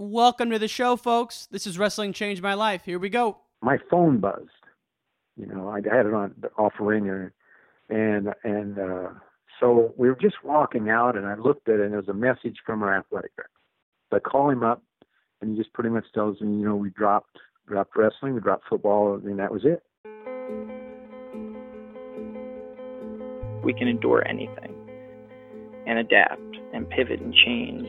Welcome to the show, folks. This is Wrestling Changed My Life. Here we go. My phone buzzed. You know, I had it on off ringer, and and uh, so we were just walking out, and I looked at it, and it was a message from our athletic director. So I call him up, and he just pretty much tells me, you know, we dropped dropped wrestling, we dropped football, and that was it. We can endure anything and adapt and pivot and change.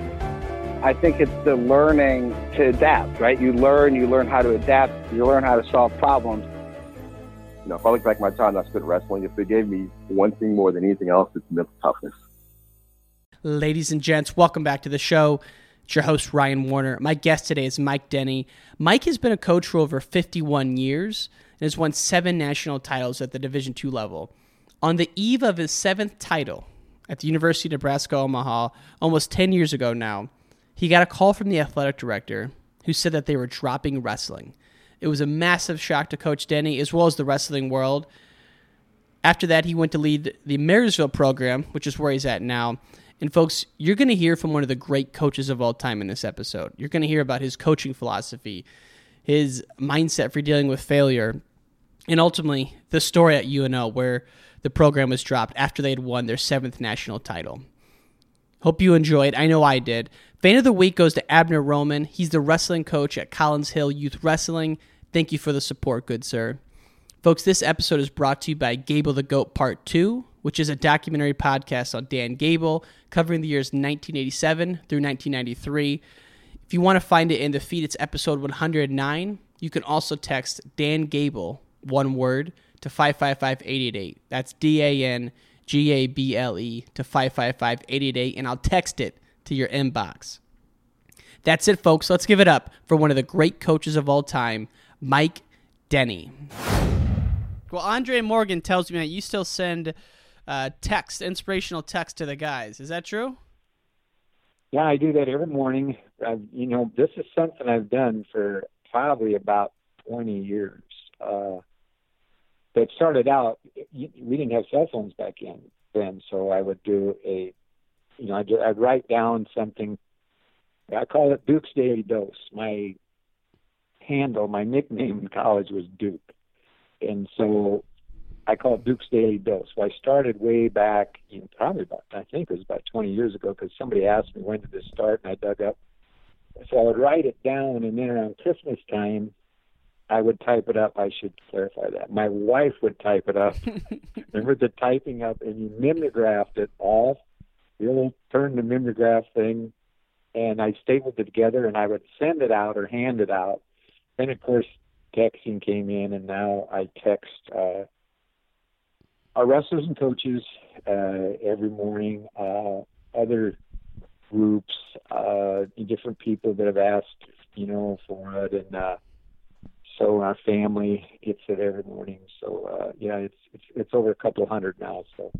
I think it's the learning to adapt, right? You learn, you learn how to adapt, you learn how to solve problems. You know, if I look back my time I spent wrestling, if it gave me one thing more than anything else, it's mental toughness. Ladies and gents, welcome back to the show. It's your host, Ryan Warner. My guest today is Mike Denney. Mike has been a coach for over 51 years and has won seven national titles at the Division II level. On the eve of his seventh title at the University of Nebraska Omaha, almost 10 years ago now, he got a call from the athletic director who said that they were dropping wrestling. It was a massive shock to Coach Denney as well as the wrestling world. After that, he went to lead the Maryville program, which is where he's at now. And folks, you're going to hear from one of the great coaches of all time in this episode. You're going to hear about his coaching philosophy, his mindset for dealing with failure, and ultimately the story at UNO where the program was dropped after they had won their seventh national title. Hope you enjoyed. I know I did. Fan of the week goes to Abner Roman. He's the wrestling coach at Collins Hill Youth Wrestling. Thank you for the support, good sir. Folks, this episode is brought to you by Gable the Goat Part 2 which is a documentary podcast on Dan Gable covering the years 1987 through 1993. If you want to find it in the feed, it's episode 109. You can also text Dan Gable, one word, to 555 888. That's D A N G A B L E to 555 888, and I'll text it to your inbox. That's it, folks. Let's give it up for one of the great coaches of all time, Mike Denney. Well, Andre Morgan tells me that you still send uh, text, inspirational text to the guys. Is that true? Yeah, I do that every morning. I've, you know, this is something I've done for probably about 20 years. Uh, started out, we didn't have cell phones back in then, so I would do a, you know, I'd, I'd write down something. I call it Duke's Daily Dose. My handle, my nickname in college was Duke, and so I call it Duke's Daily Dose. Well, I started way back, know, probably about, I think it was about 20 years ago, because somebody asked me when did this start, and I dug up. So I would write it down, and then around Christmas time, I would type it up. I should clarify that. My wife would type it up. Remember the typing up, and you mimeographed it all. The old turn the mimeograph thing, and I stapled it together, and I would send it out or hand it out. Then, of course, texting came in, and now I text. Uh, our wrestlers and coaches uh, every morning, uh, other groups, uh, different people that have asked, you know, for it, and uh, so our family gets it every morning. So uh, yeah, it's it's it's over a couple hundred now. So.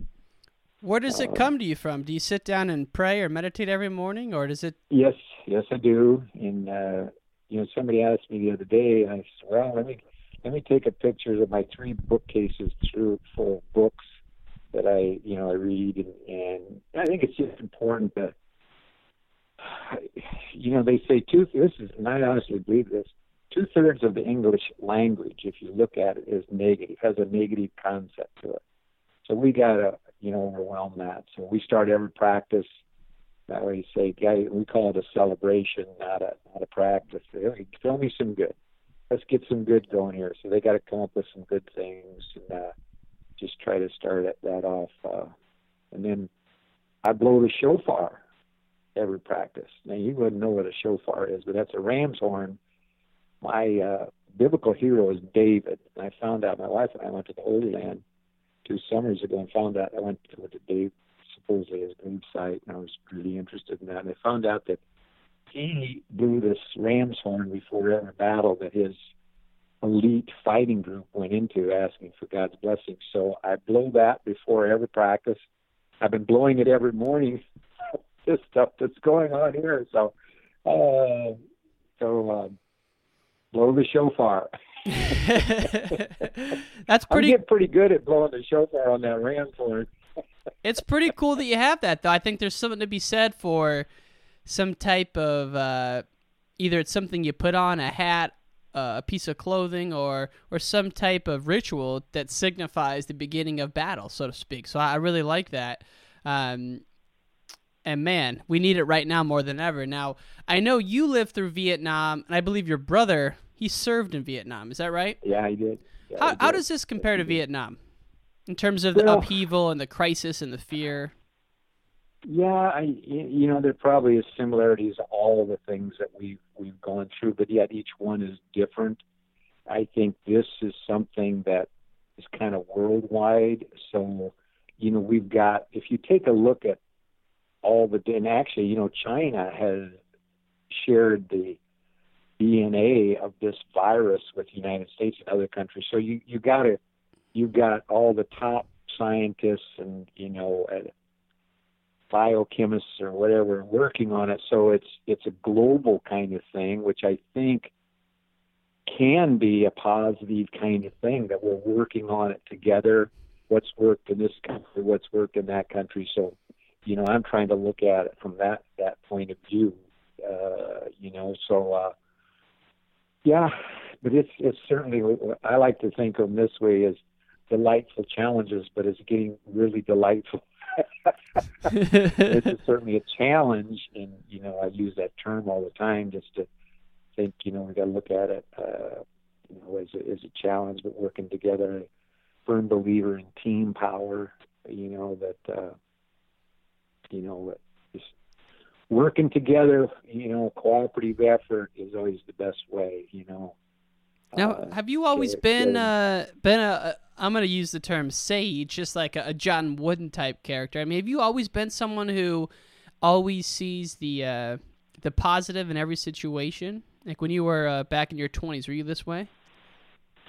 Where does it uh, come to you from? Do you sit down and pray or meditate every morning, or does it? Yes, yes, I do. And uh, you know, somebody asked me the other day, and I said, "Well, let me let me take a picture of my three bookcases through full of books that I, you know, I read, and, and I think it's just important that, you know, they say two. This is, and I honestly believe this. Two thirds of the English language, if you look at it, is negative, has a negative concept to it. So we gotta, you know, overwhelm that. So we start every practice that way. Say, we call it a celebration, not a not a practice. Hey, throw me some good let's get some good going here. So they got to come up with some good things and uh, just try to start that off. Uh, and then I blow the shofar every practice. Now you wouldn't know what a shofar is, but that's a ram's horn. My uh, biblical hero is David. And I found out my wife and I went to the Holy Land two summers ago and found out I went to, to Dave supposedly his grave site and I was really interested in that. And I found out that he blew this ram's horn before every battle that his elite fighting group went into asking for God's blessing. So I blow that before every practice. I've been blowing it every morning. this stuff that's going on here. So, uh, so uh, blow the shofar. That's pretty. I get pretty good at blowing the shofar on that ram's horn. it's pretty cool that you have that, though. I think there's something to be said for some type of uh, either it's something you put on a hat, uh, a piece of clothing, or or some type of ritual that signifies the beginning of battle, so to speak. So I really like that. Um, and man, we need it right now more than ever. Now, I know you lived through Vietnam, and I believe your brother he served in Vietnam. Is that right? Yeah, he did. Yeah, how, he did. how does this compare to Vietnam in terms of the Well- upheaval and the crisis and the fear? Yeah, I you know there probably is similarities to all of the things that we've we've gone through, but yet each one is different. I think this is something that is kind of worldwide. So, you know, we've got if you take a look at all the and actually, you know, China has shared the DNA of this virus with the United States and other countries. So you you got to you've got all the top scientists and you know biochemists or whatever working on it. So it's it's a global kind of thing, which I think can be a positive kind of thing that we're working on it together. What's worked in this country, what's worked in that country. So, you know, I'm trying to look at it from that that point of view. Uh, you know, so uh, yeah, but it's it's certainly I like to think of them this way as delightful challenges, but it's getting really delightful. it's certainly a challenge, and you know I use that term all the time just to think you know we got to look at it uh, you know as a, as a challenge, but working together. Firm believer in team power. You know that uh, you know working together. You know, cooperative effort is always the best way. You know. Now, Uh, have you always been uh, been a, a I'm going to use the term sage, just like a, a John Wooden type character? I mean, have you always been someone who always sees the uh, the positive in every situation? Like when you were uh, back in your 20s, were you this way?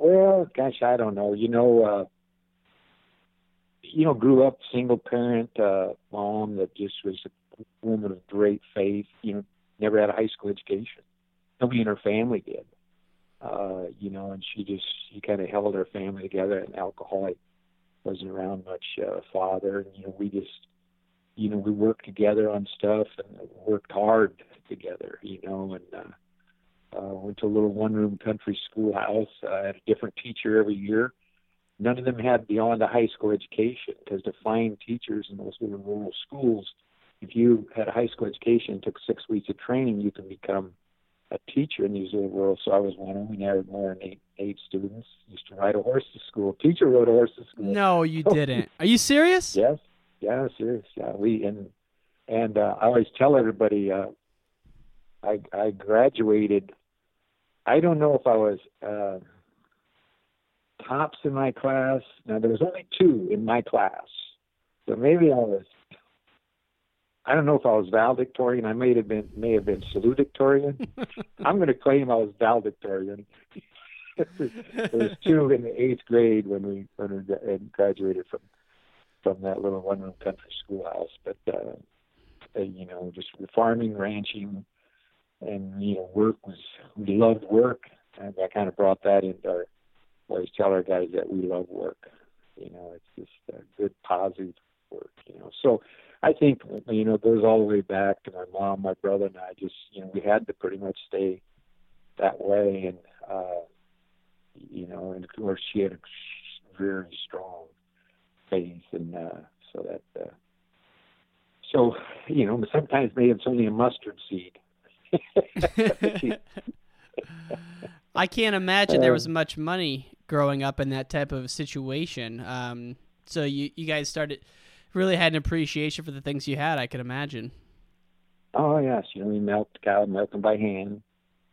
Well, gosh, I don't know. You know, uh, you know, grew up single parent uh, mom that just was a woman of great faith. You know, never had a high school education. Nobody in her family did. Uh, you know, and she just she kind of held her family together. An alcoholic wasn't around much. Uh, father, and you know, we just you know we worked together on stuff and worked hard together. You know, and uh, uh, went to a little one-room country schoolhouse. I had a different teacher every year. None of them had beyond a high school education because to find teachers in those little rural schools, if you had a high school education, took six weeks of training, you can become a teacher in these little rural. So I was one of them. We never more than eight, eight students. Used to ride a horse to school. Teacher rode a horse to school. No, you didn't. Are you serious? Yes. Yeah, serious. Yeah, we and and uh, I always tell everybody uh, I I graduated. I don't know if I was uh, tops in my class. Now there was only two in my class, so maybe I was. I don't know if I was valedictorian. I may have been may have been salutatorian. I'm going to claim I was valedictorian. there was two in the eighth grade when we when we graduated from from that little one room country schoolhouse. But uh, uh, you know, just farming, ranching, and you know, work was we loved work, and I kind of brought that into our. Always tell our guys that we love work. You know, it's just uh, good, positive work. You know, so I think you know it goes all the way back to my mom, my brother, and I. Just you know, we had to pretty much stay that way, and uh, you know, and of course she had a very strong faith, and uh, so that. Uh, so you know, sometimes maybe it's only a mustard seed. I can't imagine there was much money growing up in that type of situation. Um, so you you guys started really had an appreciation for the things you had. I could imagine. Oh yes, you know we milked cow, milked them by hand.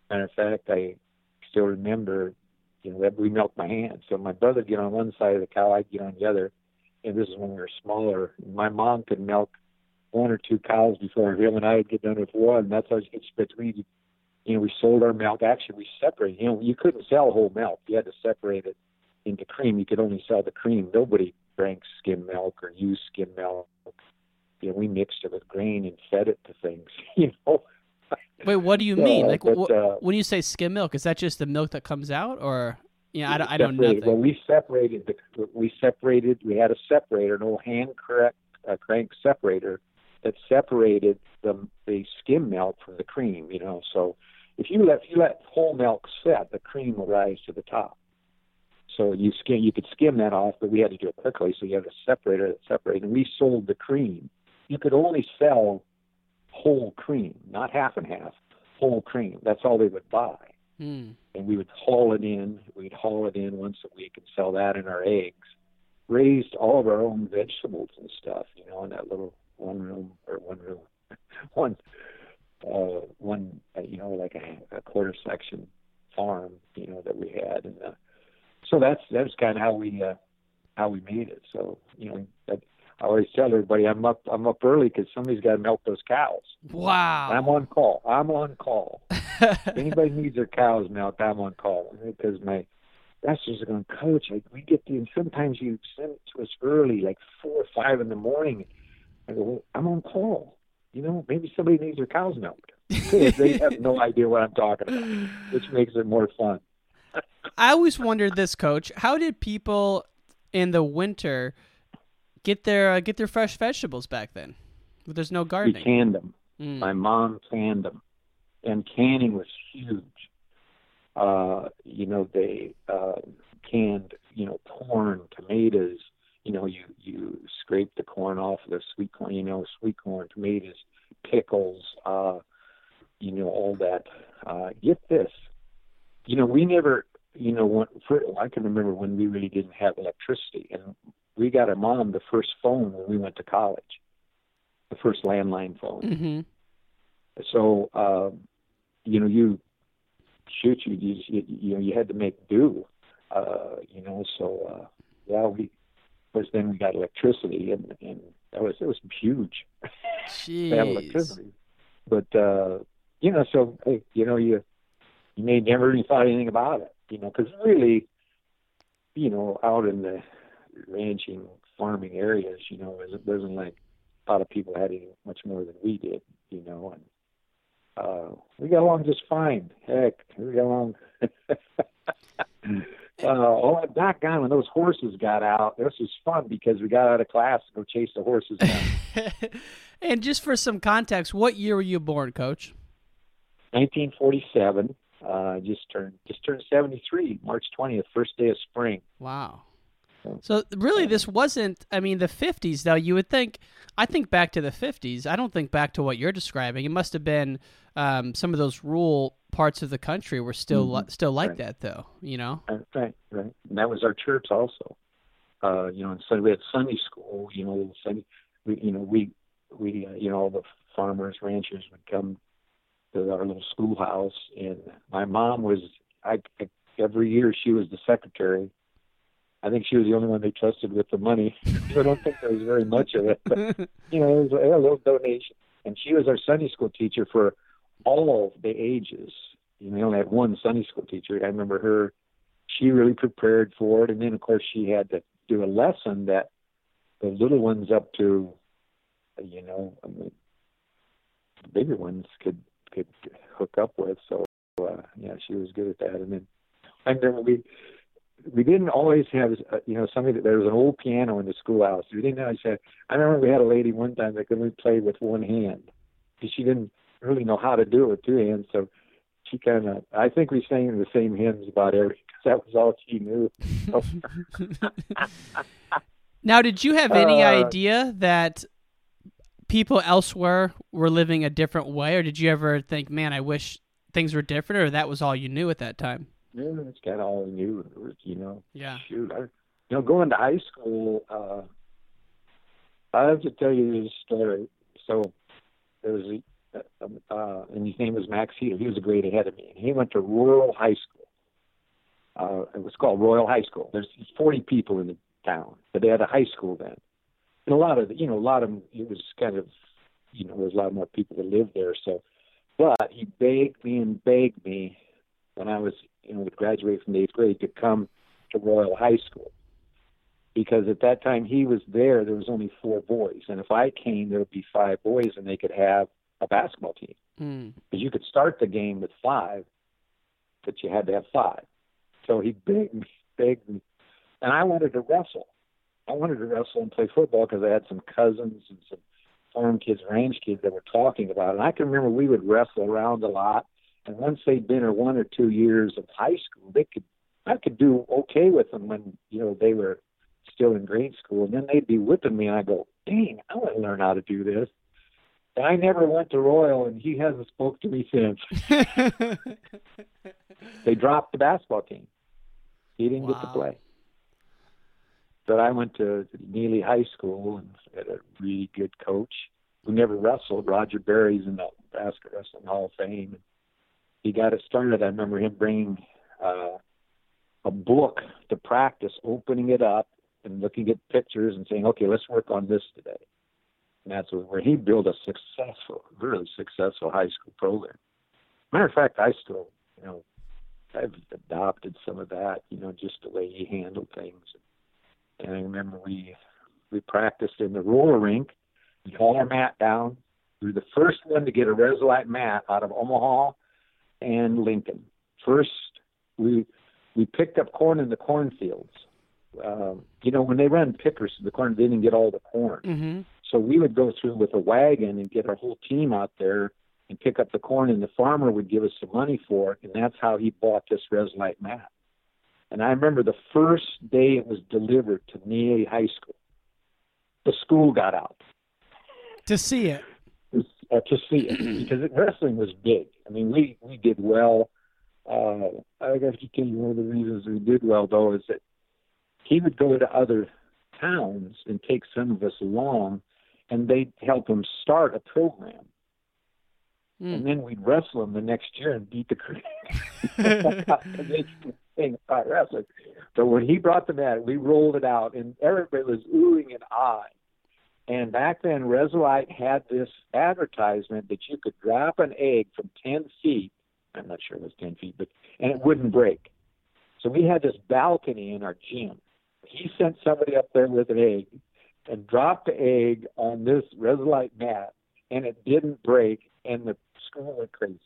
Matter of fact, I still remember, you know, that we milked by hand. So my brother get on one side of the cow, I'd get on the other. And this is when we were smaller. My mom could milk one or two cows before him and I would get done with one. That's how it's between. You know, we sold our milk. Actually, we separated. You know, you couldn't sell whole milk. You had to separate it into cream. You could only sell the cream. Nobody drank skim milk or used skim milk. You know, we mixed it with grain and fed it to things. You know. Wait, what do you mean? Like, but, wh- uh, when you say skim milk, is that just the milk that comes out, or yeah, I, don't- I don't know. Well, we separated. The, we separated. We had a separator, an old hand crank, uh, crank separator that separated the the skim milk from the cream. You know, so if you let if you let whole milk set, the cream will rise to the top. So you skim, you could skim that off, but we had to do it quickly. So you have a separator that separated. And we sold the cream. You could only sell whole cream, not half and half, whole cream. That's all they would buy Hmm. and we would haul it in. We'd haul it in once a week and sell that in our eggs. Raised all of our own vegetables and stuff, you know, in that little one room or one room, one, uh, one, uh, you know, like a, a quarter section farm, you know, that we had, and uh, so that's that's kind of how we uh, how we made it. So you know, that, I always tell everybody I'm up I'm up early because somebody's got to milk those cows. Wow. I'm on call. I'm on call. anybody needs their cows milked, I'm on call because my masters are going, Coach, like, we get the, and sometimes you send it to us early, like four or five in the morning. I go, well, I'm on call. You know, maybe somebody needs their cows milked. they have no idea what I'm talking about, which makes it more fun. I always wondered this, Coach. How did people in the winter get their uh, get their fresh vegetables back then? There's no gardening. We canned them. Mm. My mom canned them, and canning was huge. Uh, you know, they uh, canned, you know, corn, tomatoes. You know, you you scrape the corn off of the sweet corn. You know, sweet corn, tomatoes, pickles. Uh, you know, all that. Uh, get this. You know, we never. You know, when, for, I can remember when we really didn't have electricity, and we got our mom the first phone when we went to college, the first landline phone hmm so um, you know you shoot you you, you know you had to make do uh you know so uh yeah we course then we got electricity and and that was it was huge Jeez. electricity but uh you know so hey, you know you you may never really thought anything about it you know because really you know out in the ranching farming areas you know it wasn't like a lot of people had any much more than we did you know and uh we got along just fine. Heck we got along. Uh oh back on when those horses got out this was fun because we got out of class to go chase the horses down. And just for some context, what year were you born, Coach? 1947 uh just turned just turned 73 march 20th first day of spring Wow. So really, this wasn't. I mean, the '50s, though. You would think. I think back to the '50s. I don't think back to what you're describing. It must have been um, some of those rural parts of the country were still li- still like Right. that, though. You know. Right, right, right. And that was our church also. Uh, you know, and so we had Sunday school. You know, Sunday, we, you know, we, we, uh, you know, all the farmers, ranchers would come to our little schoolhouse, and my mom was, I, I every year she was the secretary. I think she was the only one they trusted with the money. so I don't think there was very much of it, but you know, it was a, a little donation. And she was our Sunday school teacher for all the ages. You know, we only had one Sunday school teacher. I remember her she really prepared for it and then of course she had to do a lesson that the little ones up to you know I mean, the bigger ones could could hook up with. So uh yeah she was good at that. And then I remember we we didn't always have uh, you know somebody that there was an old piano in the schoolhouse. We didn't always have I remember we had a lady one time that could only play with one hand because she didn't really know how to do it with two hands. So she kind of I think we sang the same hymns about every because that was all she knew. Now, did you have any Uh, idea that people elsewhere were living a different way, or did you ever think, "Man, I wish things were different, or that was all you knew at that time? Yeah, that's kind of all I knew. You know, Yeah. shoot, I, you know, going to high school, uh, I have to tell you this story. So there was a, um, uh, and his name was Max Heater. He was a grade ahead of me. And he went to rural high school. Uh, it was called Royal High School. There's 40 people in the town, but they had a high school then. And a lot of, you know, a lot of it was kind of, you know, there's a lot more people that lived there. So, but he begged me and begged me when I was, you know, would graduate from the eighth grade to come to Royal High School because at that time he was there, there was only four boys, and if I came, there would be five boys, and they could have a basketball team Mm. because you could start the game with five, but you had to have five. So he begged me, begged me, and I wanted to wrestle. I wanted to wrestle and play football because I had some cousins and some farm kids, ranch kids that were talking about it. And I can remember we would wrestle around a lot. And once they'd been or one or two years of high school, they could I could do okay with them when you know they were still in grade school. And then they'd be whipping me, and I go, "Dang, I want to learn how to do this." And I never went to Royal, and he hasn't spoke to me since. they dropped the basketball team. He didn't get to play. But I went to Neligh High School and had a really good coach who never wrestled. Roger Berry's in the Nebraska Wrestling Hall of Fame. He got it started. I remember him bringing uh, a book to practice, opening it up and looking at pictures and saying, "Okay, let's work on this today." And that's where he built a successful, really successful high school program. Matter of fact, I still, you know, I've adopted some of that, you know, just the way he handled things. And I remember we we practiced in the roller rink. We haul our mat down. We were the first one to get a Resolite mat out of Omaha and Lincoln. First, we we picked up corn in the cornfields. Um, you know, when they run pickers to the corn, they didn't get all the corn. Mm-hmm. So we would go through with a wagon and get our whole team out there and pick up the corn, and the farmer would give us some money for it, and that's how he bought this Resolite mat. And I remember the first day it was delivered to Neligh High School, the school got out To see it. uh, to see it because it, wrestling was big. I mean, we we did well. Uh, I got to tell you one of the reasons we did well though is that he would go to other towns and take some of us along, and they'd help him start a program. And then we'd wrestle him the next year and beat the crap. thing about wrestling. When he brought the mat, we rolled it out, and everybody was oohing and ahhing. And back then, Resolite had this advertisement that you could drop an egg from 10 feet. I'm not sure it was 10 feet, but and it wouldn't break. So we had this balcony in our gym. He sent somebody up there with an egg and dropped the egg on this Resolite mat, and it didn't break, and the school went crazy.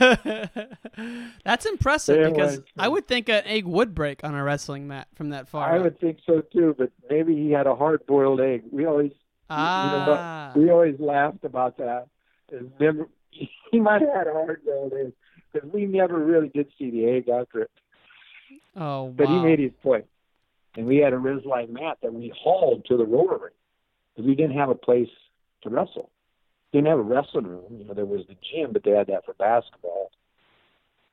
That's impressive It because was. I would think an egg would break on a wrestling mat from that far. I up. would think so too, but maybe he had a hard-boiled egg. We always, Ah. you know, we always laughed about that. Never, he might have had a hard-boiled egg because we never really did see the egg after it. Oh, But he made his point, and we had a Resolite mat that we hauled to the roller rink because we didn't have a place to wrestle. Didn't have a wrestling room. You know, there was the gym, but they had that for basketball.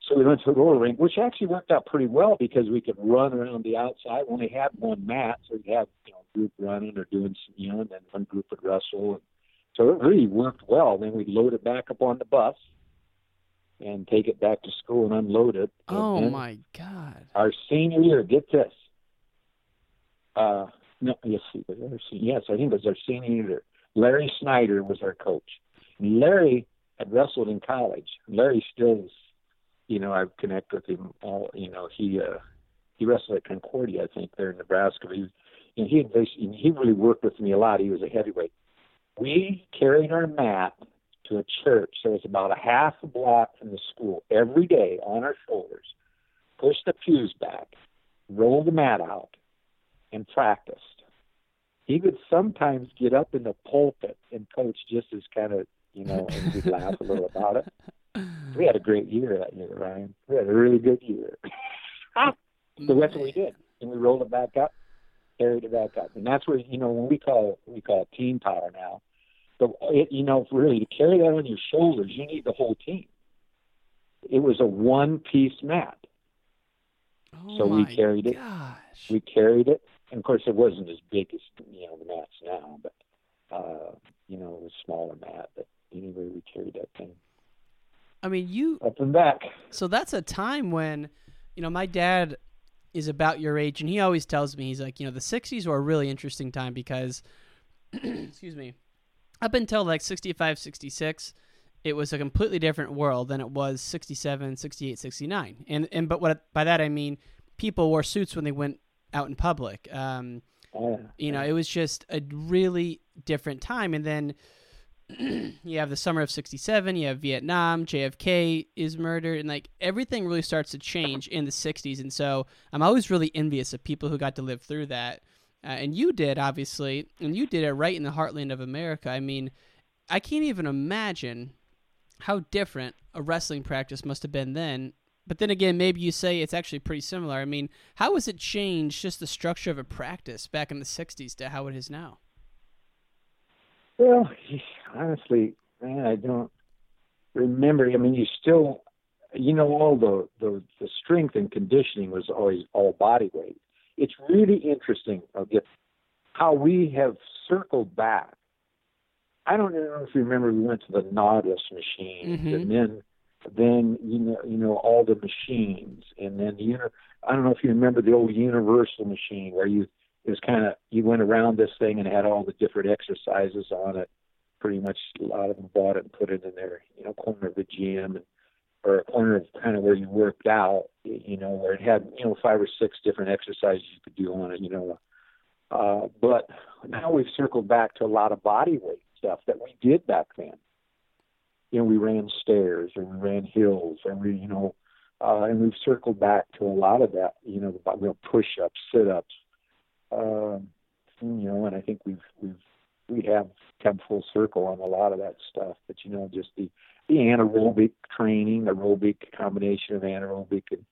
So we went to the roller rink, which actually worked out pretty well because we could run around the outside. We only had one mat, so we'd have you know a group running or doing some, you know, and then one group would wrestle. And So it really worked well. Then we'd load it back up on the bus and take it back to school and unload it. And Oh my god. our senior year, get this. Uh, no, yes, it was our se- yes, I think it was our senior year. Larry Snyder was our coach. Larry had wrestled in college. Larry still is, you know, I've connected with him. All you know, he uh, he wrestled at Concordia, I think, there in Nebraska. He, and he had he really worked with me a lot. He was a heavyweight. We carried our mat to a church that was about a half a block from the school every day on our shoulders push the pews back, roll the mat out, and practiced. He would sometimes get up in the pulpit and coach just as kind of, you know, and we'd laugh a little about it. We had a great year that year, Ryan. We had a really good year. so that's what we did. And we rolled it back up, carried it back up. And that's where, you know, when we call we call it team power now. But it, you know, really to carry that on your shoulders, you need the whole team. it was a one-piece mat. Oh so we carried it. gosh. We carried it, and of course, it wasn't as big as you know the mats now, but uh, you know, it was smaller mat. But anyway, we carried that thing I mean, you up and back. So that's a time when, you know, my dad is about your age, and he always tells me, he's like, you know, the 60s were a really interesting time because, excuse me, up until like 65, 66, it was a completely different world than it was 67, 68, 69. And, and but what by that I mean, people wore suits when they went out in public. Um, Oh, you know, it was just a really different time. And then you have the summer of 67, you have Vietnam, JFK is murdered, and like everything really starts to change in the 60s. And so I'm always really envious of people who got to live through that. Uh, and you did, obviously, and you did it right in the heartland of America. I mean, I can't even imagine how different a wrestling practice must have been then. But then again, maybe you say it's actually pretty similar. I mean, how has it changed just the structure of a practice back in the 60s to how it is now? Well, honestly, man, I don't remember. I mean, you still, you know, all the the, the strength and conditioning was always all body weight. It's really interesting, how we have circled back. I don't know if you remember, we went to the Nautilus machines, Mhm. and then then you know you know all the machines, and then the uni- I don't know if you remember the old Universal machine where you it was kind of you went around this thing and had all the different exercises on it. Pretty much a lot of them bought it and put it in their you know corner of the gym and, or a corner of kind of where you worked out. You know where it had you know five or six different exercises you could do on it. You know, uh, but now we've circled back to a lot of body weight stuff that we did back then. You know, we ran stairs or we ran hills or we you know. Uh, and we've circled back to a lot of that, you know, the you know, push-ups, sit-ups, um, you know, and I think we've we've we have come full circle on a lot of that stuff. But you know, just the the anaerobic training, aerobic combination of anaerobic and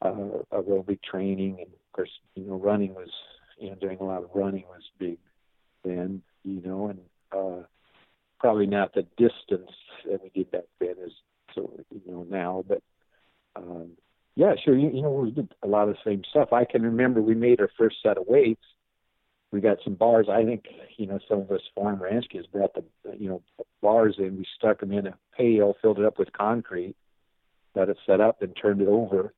uh, aerobic training, and of course, you know, running was you know doing a lot of running was big then, you know, and uh, probably not the distance that we did back then is so you know now, but um, yeah, sure. You, you know, we did a lot of the same stuff. I can remember we made our first set of weights. We got some bars. I think you know some of us farm ranch kids brought the you know bars in. We stuck them in a pail, filled it up with concrete, got it set up, and turned it over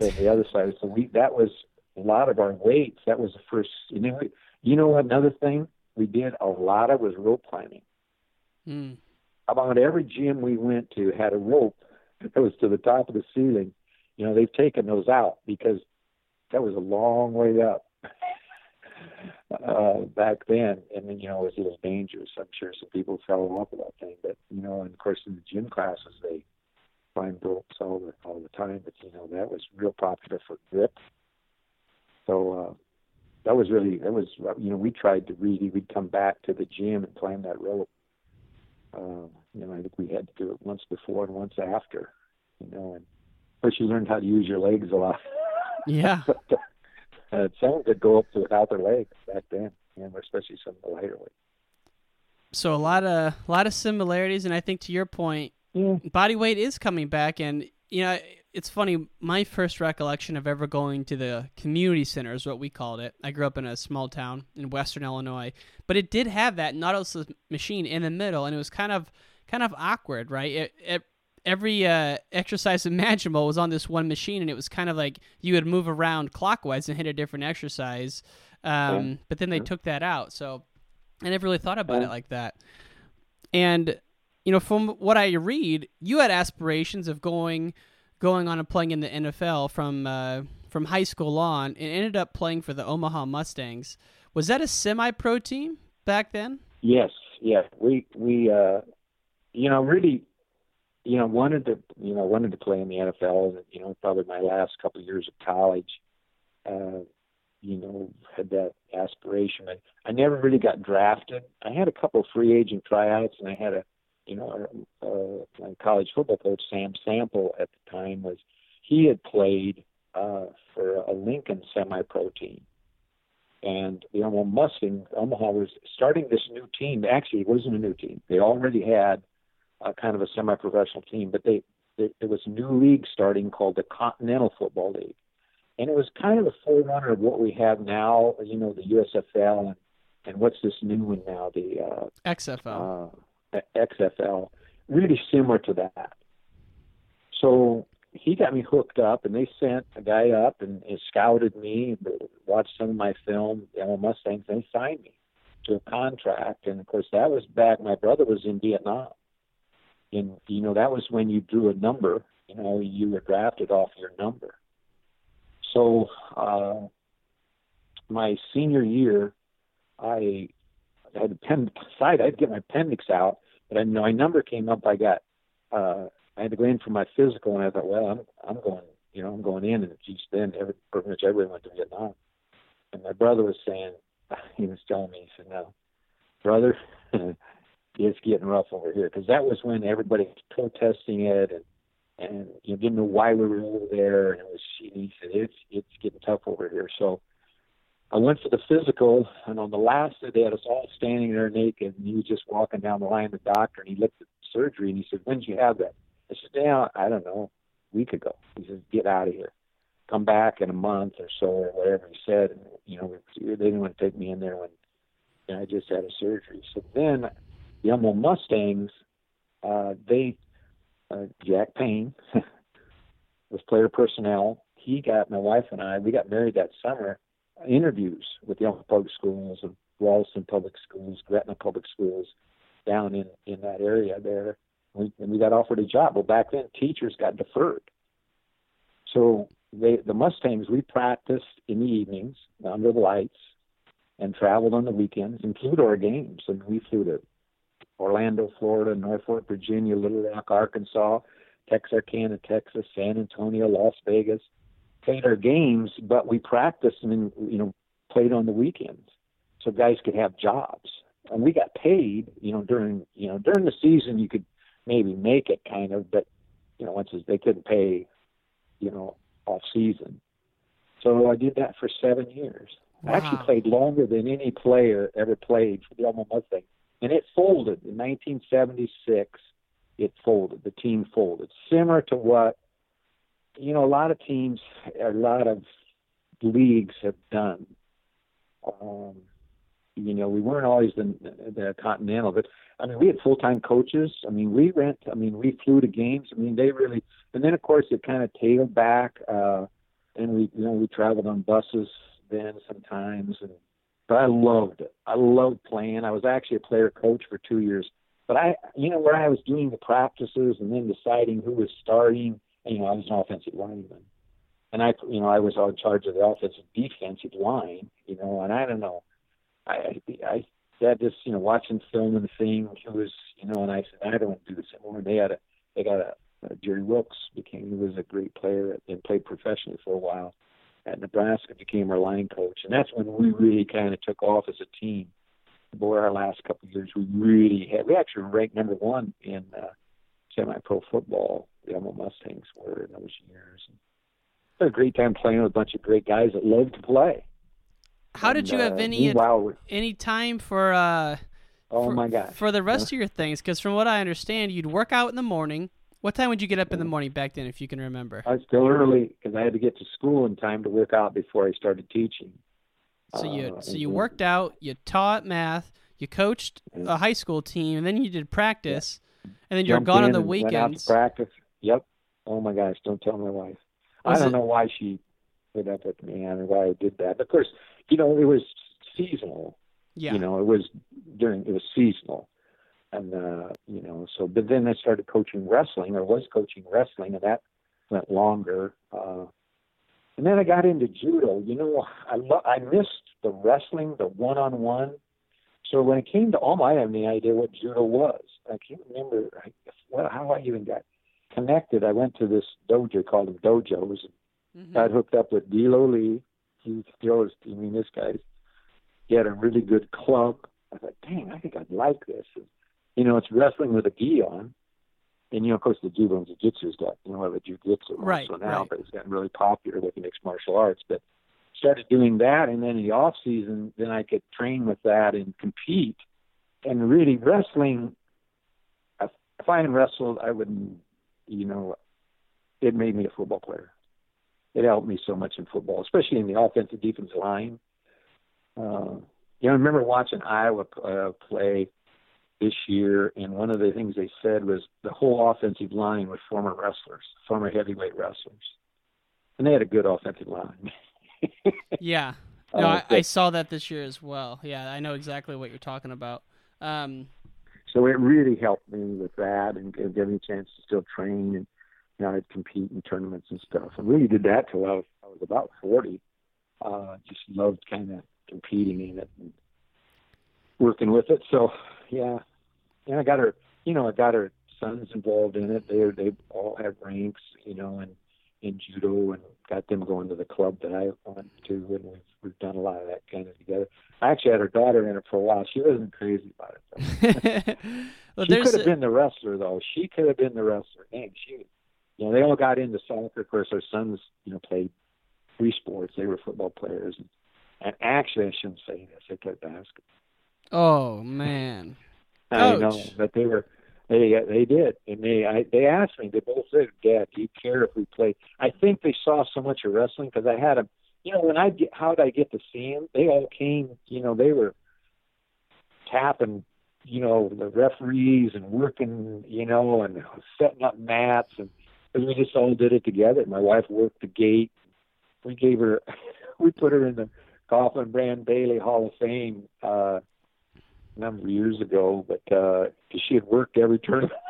to the other side. So we that was a lot of our weights. That was the first. You know, you know another thing we did a lot of was rope climbing. Mm. About every gym we went to had a rope that was to the top of the ceiling. You know, they've taken those out because that was a long way up uh, back then, and then you know it was, it was dangerous. I'm sure some people fell off of that thing, but you know, and of course in the gym classes they climb ropes all the all the time. But you know that was real popular for grip. So uh, that was really that was you know we tried to really we'd come back to the gym and climb that rope. Uh, you know, I think we had to do it once before and once after. You know, and of course you learned how to use your legs a lot. Yeah. uh, some could go up to without their legs back then, you know, especially some of the lighter weight. So a lot of a lot of similarities, and I think to your point, Yeah. body weight is coming back, and you know it's funny. My first recollection of ever going to the community center is what we called it. I grew up in a small town in western Illinois, but it did have that Nautilus machine in the middle, and it was kind of kind of awkward, right? It, it, every uh, exercise imaginable was on this one machine, and it was kind of like you would move around clockwise and hit a different exercise. Um, Yeah. But then they Yeah. took that out, so I never really thought about Yeah. it like that. And you know, from what I read, you had aspirations of going going on and playing in the NFL from uh, from high school on, and ended up playing for the Omaha Mustangs. Was that a semi-pro team back then? Yes, yeah. We we uh you know really you know wanted to you know wanted to play in the NFL and you know probably my last couple of years of college uh you know had that aspiration I, I never really got drafted. I had a couple of free agent tryouts and I had a you know uh my college football coach Sam Sample at the time was he had played uh for a Lincoln semi pro team and the Omaha Mustang, Omaha was starting this new team. Actually, it wasn't a new team. They already had a kind of a semi-professional team, but they there, there was a new league starting called the Continental Football League, and it was kind of a forerunner of what we have now. You know, the USFL and and what's this new one now? The uh, XFL. Uh, XFL, really similar to that. So he got me hooked up, and they sent a guy up and, and scouted me, watched some of my film, Omaha Mustangs, and they signed me to a contract. And of course, that was back. My brother was in Vietnam, and you know that was when you drew a number. You know, you were drafted off your number. So uh, my senior year, I had a pen side. I'd get my appendix out, but I know my number came up. I got uh, I had to go in for my physical, and I thought, well, I'm I'm going, you know, I'm going in, and geez, then every, pretty much everyone went to Vietnam. And my brother was saying, he was telling me, he said, no, brother, it's getting rough over here, because that was when everybody was protesting it, and and you know, didn't know why we were over there, and it was. He said, it's it's getting tough over here, so. I went for the physical, and on the last day, they had us all standing there naked, and he was just walking down the line, the doctor, and he looked at the surgery, and he said, "When did you have that?" I said, "Yeah, I don't know, a week ago." He says, "Get out of here, come back in a month or so, or whatever." He said, and, you know, they didn't want to take me in there when you know, I just had a surgery. So then, the Omaha Mustangs, uh, they, uh, Jack Payne was player personnel. He got my wife and I. We got married that summer interviews with the Omaha Public Schools and Ralston Public Schools, Gretna Public Schools, down in in that area there. We, and we got offered a job. Well, back then teachers got deferred, so they the Mustangs we practiced in the evenings under the lights and traveled on the weekends, include our games. And we flew to Orlando, Florida, Norfolk, Virginia, Little Rock, Arkansas, Texarkana, Texas, San Antonio, Las Vegas played our games, but we practiced and you know played on the weekends, so guys could have jobs. And we got paid, you know, during you know during the season you could maybe make it kind of, but you know once they couldn't pay, you know, off season. So I did that for seven years. Wow. I actually played longer than any player ever played for the Omaha Mustangs, and it folded in 1976. It folded. The team folded, similar to what you know, a lot of teams, a lot of leagues have done. Um, you know, we weren't always the, the Continental, but I mean, we had full time coaches. I mean, we went. I mean, we flew to games. I mean, they really. And then, of course, it kind of tailed back. Uh, and we, you know, we traveled on buses then sometimes. And but I loved it. I loved playing. I was actually a player coach for two years. But I, you know, where I was doing the practices and then deciding who was starting you know, I was an offensive lineman, and I, you know, I was in charge of the offensive defensive line, you know, and I don't know, I, I had this, you know, watching film and thing. It was, you know, and I said, I don't want to do this anymore. And they had a, they got a, a Jerry Wilkes became, he was a great player and played professionally for a while at Nebraska, became our line coach, and that's when we really kind of took off as a team. Boy, our last couple of years, we really had, we actually ranked number one in uh, semi-pro football the Omaha Mustangs were in those years. had a great time playing with a bunch of great guys that loved to play. How and, did you have uh, any meanwhile, any time for uh Oh for, my gosh! for the rest of your things? Because from what I understand, you'd work out in the morning. What time would you get up in the morning back then, if you can remember? I was still early because I had to get to school in time to work out before I started teaching. So you Uh, so you worked out, you taught math, you coached a high school team, and then you did practice, and then you're jumped gone on the and Went out to weekends. practice. Yep. Oh my gosh! Don't tell my wife. Was I don't it- know why she put up with me and why I did that. Of course, you know it was seasonal. Yeah. You know it was during it was seasonal, and uh, you know so. But then I started coaching wrestling, or was coaching wrestling, and that went longer. Uh, and then I got into judo. You know, I lo- I missed the wrestling, the one-on-one. So when it came to Alma, I have no idea what judo was. I can't remember I, well, how I even got connected. I went to this dojo called them dojos. Mm-hmm. Got hooked up with D'Lo Lee. He still is. I mean, this guy's. He had a really good club. I thought, dang, I think I'd like this. And, you know, it's wrestling with a gi on. And you know, of course, the judo and jiu-jitsu's got you know, the jiu-jitsu Right, also now, right. but it's gotten really popular with mixed martial arts. But started doing that, and then in the off season, then I could train with that and compete. And really, wrestling. If if I hadn't wrestled, I wouldn't. You know, it made me a football player. It helped me so much in football, especially in the offensive defensive line. Uh, you know, I remember watching Iowa uh, play this year, and one of the things they said was the whole offensive line was former wrestlers, former heavyweight wrestlers, and they had a good offensive line. yeah, no, uh, I, I, saw that this year as well. Yeah, I know exactly what you're talking about. Um, so it really helped me with that and gave me a chance to still train and you know, I'd compete in tournaments and stuff. I really did that till I was, I was about 40. Uh, just loved kind of competing in it and working with it. So yeah, yeah, I got her. You know, I got her sons involved in it. They they all have ranks. You know, and in judo and got them going to the club that I went to, and we've we've done a lot of that kind of together. I actually had her daughter in it for a while. She wasn't crazy about it. well, she could have a... been the wrestler though. She could have been the wrestler. And she, you know, they all got into soccer. Of course, our sons, you know, played three sports. They were football players, and, and actually, I shouldn't say this. They played basketball. Oh man. I know, but they were they they did, and they I, they asked me. They both said, "Dad, do you care if we play?" I think they saw so much of wrestling because I had them. You know, when I get how did I get to see them? They all came. You know, they were tapping. You know, the referees and working. You know, and setting up mats, and we just all did it together. My wife worked the gate. We gave her, we put her in the Coughlin Brand Bailey Hall of Fame. uh number of years ago, but uh, she had worked every tournament.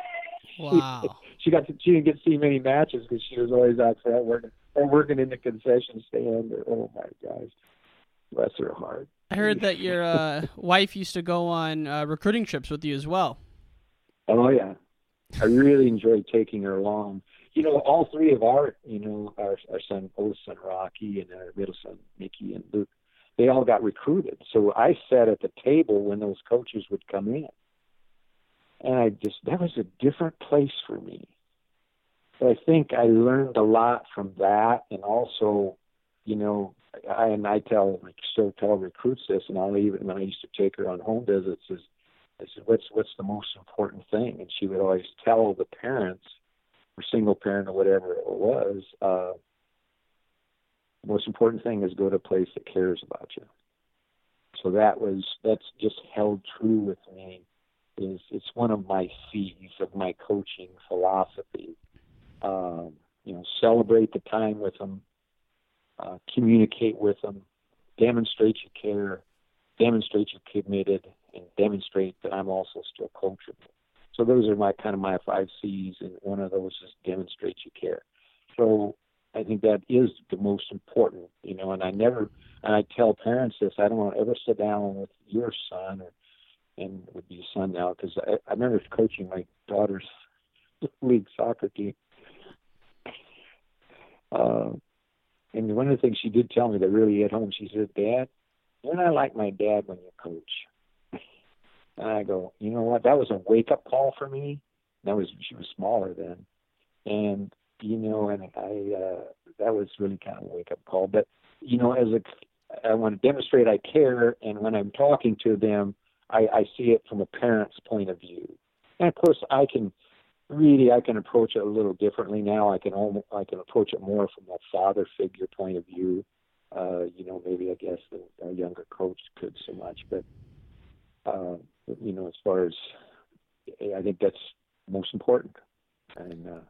Wow. she, got to, she didn't get to see many matches because she was always out front working or working in the concession stand. Or, oh my gosh, bless her heart. I heard that your uh, wife used to go on uh, recruiting trips with you as well. Oh yeah, I really enjoyed taking her along. You know, all three of our, you know, our our son, oldest son Rocky, and our middle son Mickey and Luke they all got recruited. So I sat at the table when those coaches would come in. And I just, that was a different place for me. But I think I learned a lot from that. And also, you know, I, and I tell, like, still tell recruits this, and I'll even, when I used to take her on home visits, is, I said, what's, what's the most important thing? And she would always tell the parents, or single parent or whatever it was, uh, the most important thing is go to a place that cares about you. So that was that's just held true with me. Is it's one of my C's of my coaching philosophy. Um, you know, celebrate the time with them, uh, communicate with them, demonstrate you care, demonstrate you're committed, and demonstrate that I'm also still coachable. So those are my kind of my five C's, and one of those is demonstrate you care. So I think that is the most important, you know. And I never, and I tell parents this: I don't want to ever sit down with your son, or and would be son now, because I, I remember coaching my daughter's league soccer team. Uh, and one of the things she did tell me that really hit home, she said, "Dad, you're not like my dad when you coach." And I go, you know what? That was a wake up call for me. That was she was smaller then, and you know, and I uh, that was really kind of a wake up call. But you know, as a I want to demonstrate I care, and when I'm talking to them, I, I see it from a parent's point of view. And of course, I can really I can approach it a little differently now. I can almost I can approach it more from a father figure point of view. Uh, you know, maybe I guess the, a younger coach could so much, but uh, you know, as far as I think that's most important, and uh,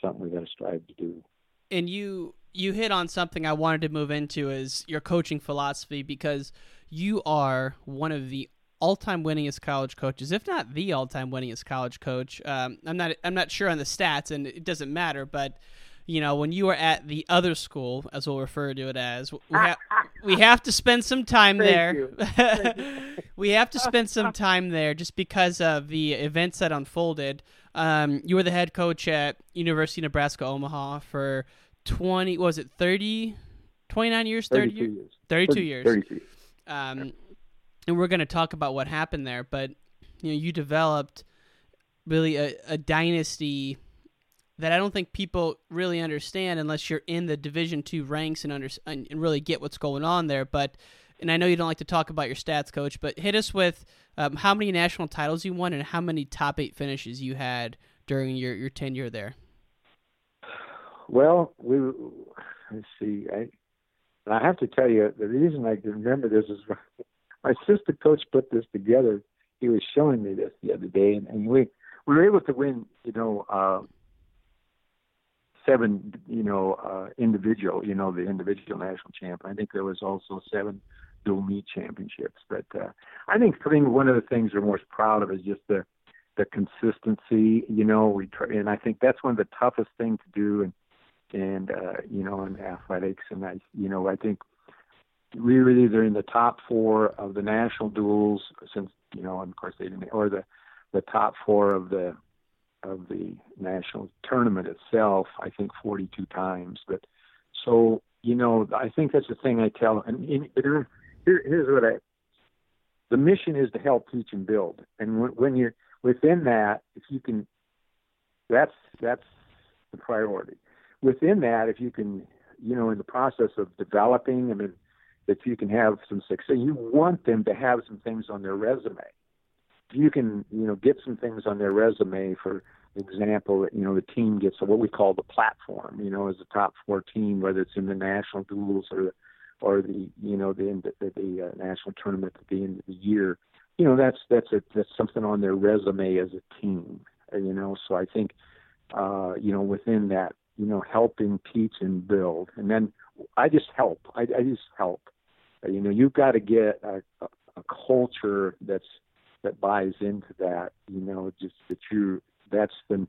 something we got to strive to do. And you you hit on something I wanted to move into is your coaching philosophy because you are one of the all-time winningest college coaches, if not the all-time winningest college coach. Um, I'm not I'm not sure on the stats, and it doesn't matter, but you know when you were at the other school, as we'll refer to it as, we, ha- we have to spend some time there. we have to spend some time there just because of the events that unfolded. Um, you were the head coach at University of Nebraska Omaha for 20, was it 30, 29 years, 30 years? years? 32 30, years. 32. Um, and we're going to talk about what happened there, but you know, you developed really a, a dynasty that I don't think people really understand unless you're in the Division two ranks and under and really get what's going on there. But and I know you don't like to talk about your stats, coach, but hit us with um, how many national titles you won and how many top eight finishes you had during your, your tenure there. well, we let's see. I and I have to tell you the reason I remember this is my assistant coach put this together. He was showing me this the other day, and, and we we were able to win. You know. Uh, seven, you know, uh, individual, you know, the individual national champ. I think there was also seven dual meet championships. But uh, I think I think one of the things we're most proud of is just the the consistency. You know, we try, and I think that's one of the toughest things to do, and and uh, you know, in athletics. And I, you know, I think we were either in the top four of the national duels since you know, and of course they didn't, or the the top four of the of the national tournament itself. I think 42 times, but so you know, I think that's the thing I tell. And in, here, here's what I. The mission is to help teach and build, and when, when you're within that, if you can, that's that's the priority. Within that, if you can, you know, in the process of developing, I mean, that you can have some success. You want them to have some things on their resume. If you can, you know, get some things on their resume for example, you know, the team gets what we call the platform, you know, as a top four team, whether it's in the national duels or or the you know the the, the uh, national tournament at the end of the year you know that's that's a that's something on their resume as a team you know so i think uh you know within that you know helping teach and build and then i just help. I, I just help. Uh, you know you've got to get a, a, culture that's that buys into that you know just that you that's the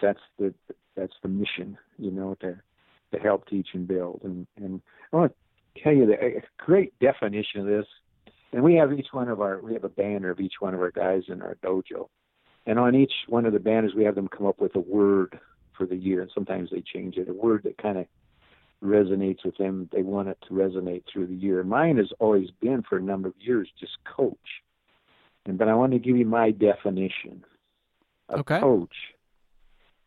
that's the that's the mission you know to to help teach and build and and I want tell you the a great definition of this and we have each one of our we have a banner of each one of our guys in our dojo. And on each one of the banners we have them come up with a word for the year and sometimes they change it a word that kind of resonates with them. They want it to resonate through the year. Mine has always been for a number of years just coach. And but i want to give you my definition. A okay. coach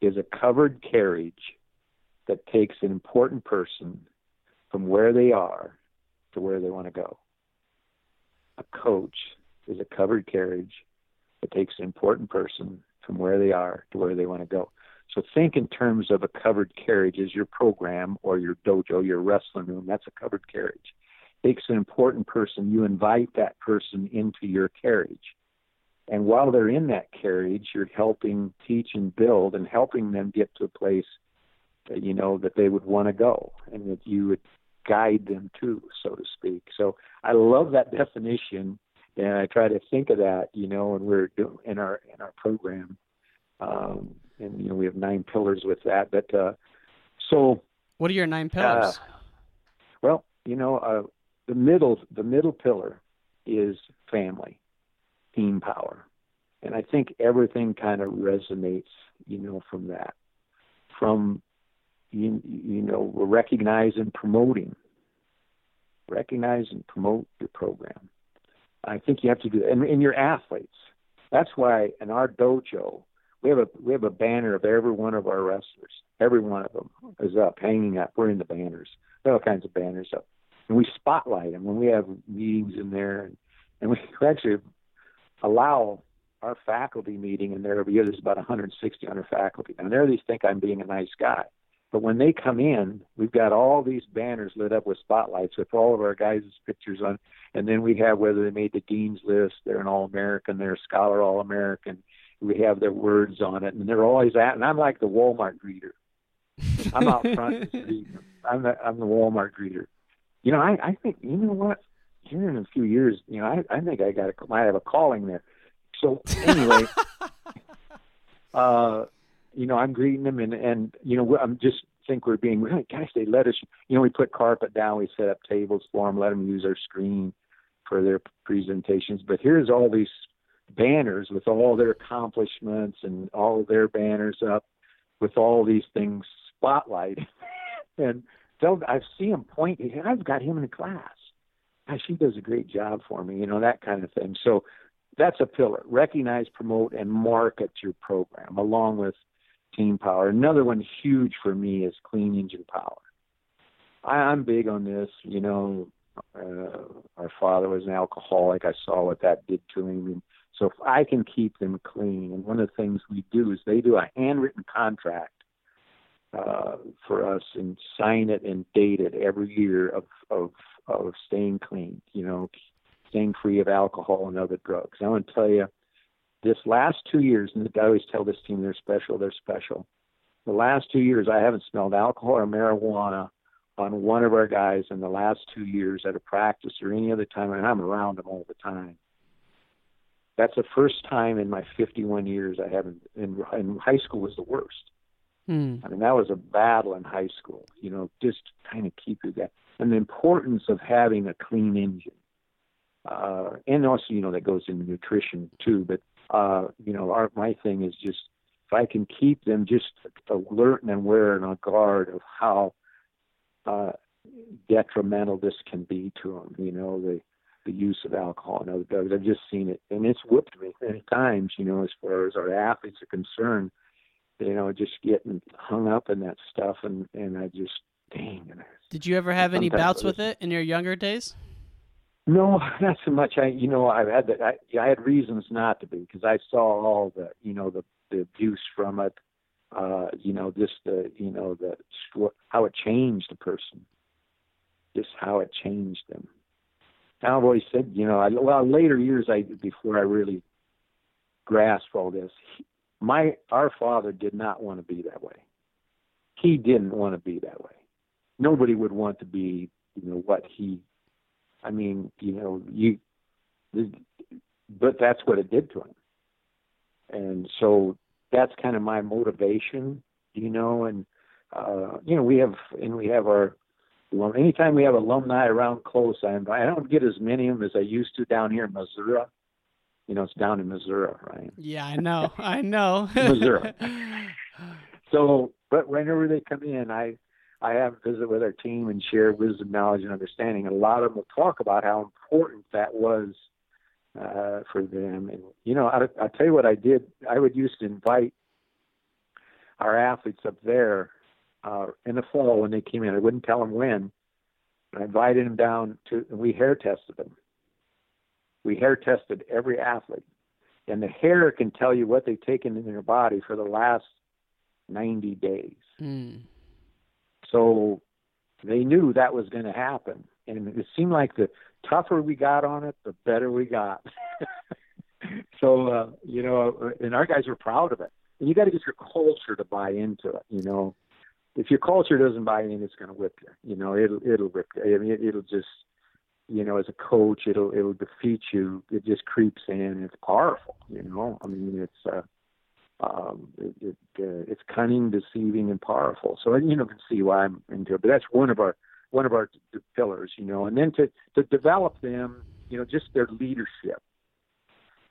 is a covered carriage that takes an important person from where they are to where they want to go a coach is a covered carriage that takes an important person from where they are to where they want to go. So think in terms of a covered carriage as your program or your dojo, your wrestling room. That's a covered carriage. Takes an important person. You invite that person into your carriage. And while they're in that carriage, you're helping teach and build and helping them get to a place that you know that they would want to go and that you would guide them to, so to speak. So I love that definition, and I try to think of that, you know, when we're doing in our in our program, um, and you know we have nine pillars with that. But uh, so, what are your nine pillars? Uh, well, you know, uh, the middle the middle pillar is family, team power, and I think everything kind of resonates, you know, from that, from you, you know, recognize and promoting. Recognize and promote your program. I think you have to do that. And, and your athletes. That's why in our dojo, we have a we have a banner of every one of our wrestlers. Every one of them is up, hanging up. We're in the banners. There are all kinds of banners up, and we spotlight them when we have meetings in there, and, and we actually allow our faculty meeting in there every year. There's about 160 under faculty, and there they think I'm being a nice guy. But when they come in, we've got all these banners lit up with spotlights with all of our guys' pictures on. And then we have whether they made the dean's list, they're an All American, they're a Scholar All American. We have their words on it, and they're always at. And I'm like the Walmart greeter. I'm out front. I'm the I'm the Walmart greeter. You know, I I think you know what. Here in a few years, you know, I I think I got a, might have a calling there. So anyway, uh, you know, I'm greeting them, and and you know, I'm just think we're being really, gosh, they let us. You know, we put carpet down, we set up tables for them, let them use our screen for their presentations. But here's all these banners with all their accomplishments and all their banners up with all these things spotlight. and they'll, I see him point. I've got him in the class. Gosh, he does a great job for me. You know that kind of thing. So that's a pillar. Recognize, promote, and market your program along with team power. Another one huge for me is clean engine power. I, I'm big on this. You know, uh, our father was an alcoholic. I saw what that did to him. And so if I can keep them clean, and one of the things we do is they do a handwritten contract uh, for us and sign it and date it every year of of of staying clean. You know, staying free of alcohol and other drugs. I want to tell you, this last two years, and I always tell this team they're special. They're special. The last two years, I haven't smelled alcohol or marijuana on one of our guys in the last two years at a practice or any other time, and I'm around them all the time. That's the first time in my 51 years I haven't. In, in high school was the worst. Hmm. I mean, that was a battle in high school. You know, just kind of keep you that, and the importance of having a clean engine, uh, and also you know that goes into nutrition too. But uh, you know, our my thing is just if I can keep them just alert and aware and on guard of how uh, detrimental this can be to them. You know, the the use of alcohol and other drugs. I've just seen it, and it's whipped me many times. You know, as far as our athletes are concerned, you know, just getting hung up in that stuff, and and I just dang. Did you ever have any bouts with it in your younger days? No, not so much. I, you know, I've had that. I, I had reasons not to be because I saw all the, you know, the the abuse from it. Uh, you know, just the, you know, the how it changed a person, just how it changed them. I've always said, you know, I, well, later years, I before I really grasped all this, he, my our father did not want to be that way. He didn't want to be that way. Nobody would want to be, you know, what he I mean, you know, you, but that's what it did to him. And so that's kind of my motivation, you know, and, uh, you know, we have, and we have our, well, anytime we have alumni around close, I invite, I don't get as many of them as I used to down here in Missouri. You know, it's down in Missouri, right? Yeah, I know. I know. Missouri. So, but whenever they come in, I, I have visit with our team and share wisdom, knowledge, and understanding. And a lot of them will talk about how important that was uh, for them. And you know, I, I'll tell you what I did. I would used to invite our athletes up there uh, in the fall when they came in. I wouldn't tell them when. I invited them down to, and we hair tested them. We hair tested every athlete, and the hair can tell you what they've taken in their body for the last 90 days. Hmm. So they knew that was going to happen. And it seemed like the tougher we got on it, the better we got. so, uh, you know, and our guys were proud of it. And you got to get your culture to buy into it, you know. If your culture doesn't buy in, it's going to whip you. You know, it'll it'll whip you. I mean, it, it'll just, you know, as a coach, it'll it'll defeat you. It just creeps in. It's powerful. You know, I mean, it's uh, um, it, it uh, it's cunning, deceiving, and powerful. So you know, can see why I'm into it. But that's one of our one of our pillars, you know. And then to to develop them, you know, just their leadership.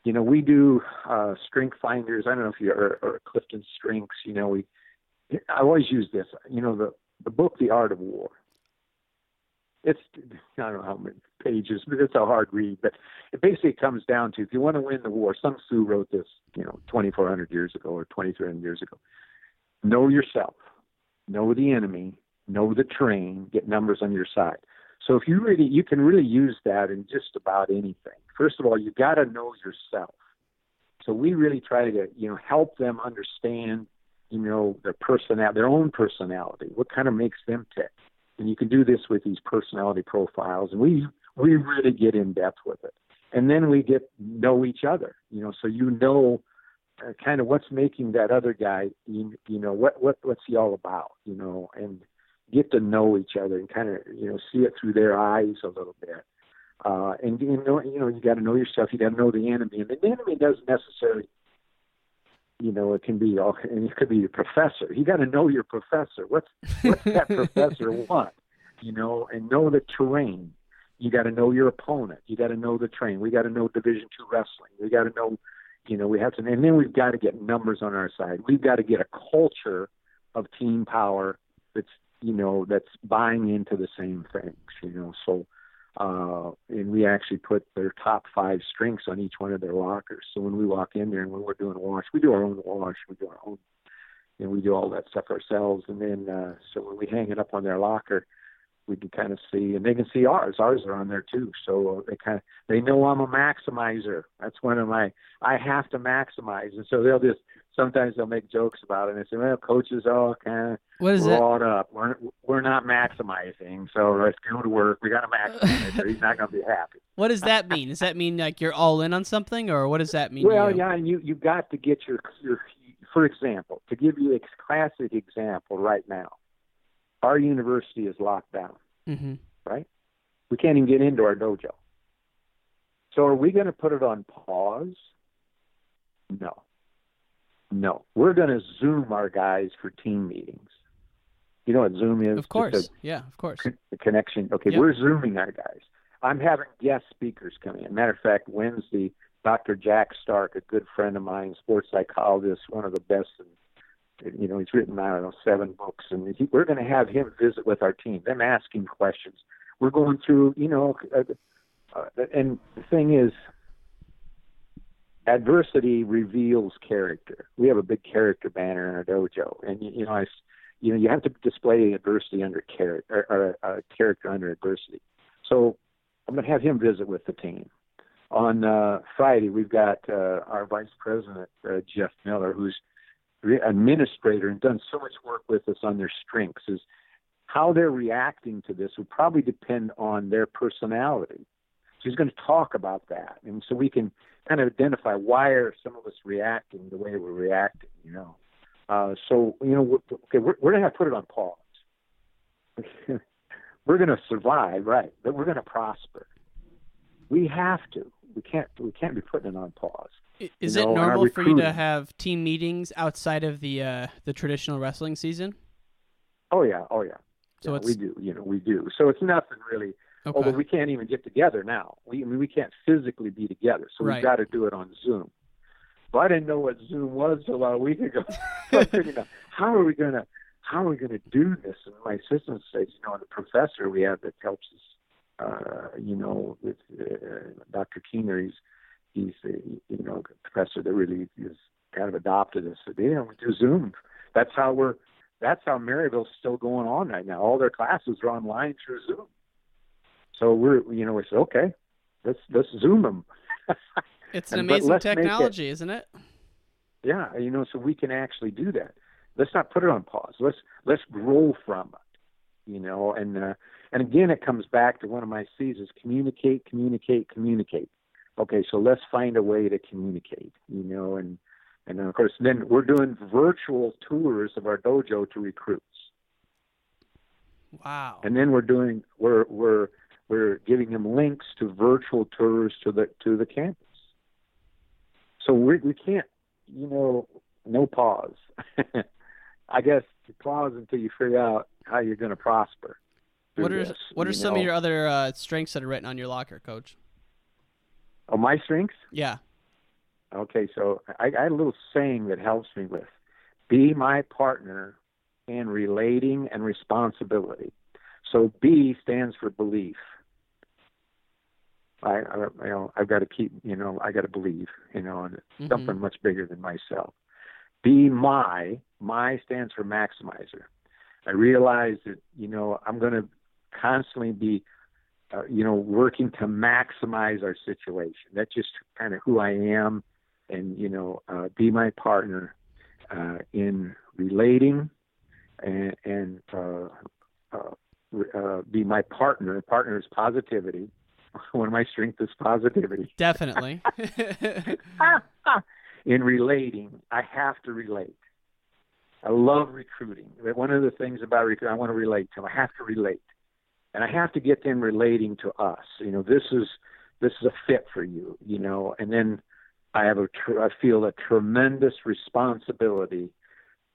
You know, we do uh, strength finders. I don't know if you are or Clifton Strengths. You know, we. I always use this. You know, the the book, The Art of War. It's I don't know how many pages, but it's a hard read. But it basically comes down to if you want to win the war. Sun Tzu wrote this, you know, 2,400 years ago or 2,300 years ago. Know yourself, know the enemy, know the terrain, get numbers on your side. So if you really, you can really use that in just about anything. First of all, you got to know yourself. So we really try to, you know, help them understand, you know, their personality, their own personality, what kind of makes them tick. And you can do this with these personality profiles, and we we really get in depth with it. And then we get know each other, you know, so you know uh, kind of what's making that other guy, you, you know, what what what's he all about, you know, and get to know each other and kind of you know see it through their eyes a little bit. Uh, and you know, you know, you got to know yourself. You got to know the enemy, and the enemy doesn't necessarily, you know, it can be all, and it could be your professor. You got to know your professor. What's what's that professor want? You know, and know the terrain. You got to know your opponent. You got to know the terrain. We got to know Division Two wrestling. We got to know, you know, we have to, and then we've got to get numbers on our side. We've got to get a culture of team power that's you know that's buying into the same things. You know, so uh, and we actually put their top five strengths on each one of their lockers. So when we walk in there and when we're doing a wash, we do our own wash, we do our own, and we do all that stuff ourselves. And then uh, so when we hang it up on their locker, we can kind of see, and they can see ours. Ours are on there too. So they kind of they know I'm a maximizer. That's one of my I have to maximize, and so they'll just sometimes they'll make jokes about it and say, "Well, coaches all kind of What is we're it? up. We're we're not maximizing, so let's go to work. We got to maximize, or he's not going to be happy." What does that mean? Does that mean like you're all in on something, or what does that mean? Well, you? yeah, and you you got to get your your. For example, to give you a classic example, right now, our university is locked down. Mhm. Right, we can't even get into our dojo. So, are we going to put it on pause? No. No, we're going to Zoom our guys for team meetings. You know what Zoom is? Of course. Yeah, of course. the connection. Okay, Yep. we're zooming our guys. I'm having guest speakers coming in. Matter of fact, Wednesday, Dr. Jack Stark, a good friend of mine, sports psychologist, one of the best. And you know, he's written I don't know seven books, and he, we're going to have him visit with our team. Them asking questions. We're going through, you know, uh, uh, and the thing is, adversity reveals character. We have a big character banner in our dojo, and you, you know, I, you know, you have to display adversity under character, or, or uh, character under adversity. So I'm going to have him visit with the team. On uh, Friday, we've got uh, our vice president uh, Jeff Miller, who's administrator and done so much work with us on their strengths. Is how they're reacting to this will probably depend on their personality. So he's going to talk about that, and so we can kind of identify why are some of us reacting the way we're reacting. You know, uh, so you know, we're, okay, we're, we're going to put it on pause. we're going to survive, right? But we're going to prosper. We have to. We can't. We can't be putting it on pause. Is You it know, our normal for you to have team meetings outside of the uh, the traditional wrestling season? Oh yeah. Oh yeah. So Yeah, we do. You know, we do. So it's nothing really. Okay. Although we can't even get together now. We I mean we can't physically be together, so Right. we've got to do it on Zoom. Well, I didn't know what Zoom was till a week ago. so out how are we gonna how are we gonna do this? And my assistant says, you know, the professor we have that helps us, uh, you know, with uh, Dr. Keener, he's he's a, you know professor that really is kind of adopted us. So, yeah, we do Zoom. That's how we're. That's how Maryville's still going on right now. All their classes are online through Zoom. So we're, you know, we said, okay, let's let's Zoom them. it's an And- amazing technology, isn't it? Yeah, you know, so we can actually do that. Let's not put it on pause. Let's let's grow from it. You know, and uh, and again, it comes back to one of my C's is communicate, communicate, communicate. Okay, so let's find a way to communicate. You know, and and then of course, then we're doing virtual tours of our dojo to recruits. Wow. and then we're doing we're we're we're giving them links to virtual tours to the to the campus. So we we can't, you know, no pause. I guess you pause until you figure out how you're going to prosper. What are this, what are some know. of your other uh, strengths that are written on your locker, Coach? Oh, my strengths? Yeah. Okay, so I, I had a little saying that helps me with be my partner in relating and responsibility. So B stands for belief. I, I you know I've got to keep you know I got to believe you know in Mhm. something much bigger than myself. Be my my stands for maximizer. I realize that you know I'm going to constantly be uh, you know working to maximize our situation. That's just kind of who I am, and you know uh, be my partner uh, in relating and, and uh, uh, uh, be my partner. Partner is positivity. One of my strengths is positivity. Definitely. in relating, I have to relate. I love recruiting. One of the things about recruiting, I want to relate to them. I have to relate, and I have to get them relating to us. You know, this is this is a fit for you. You know, and then I have a tr- I feel a tremendous responsibility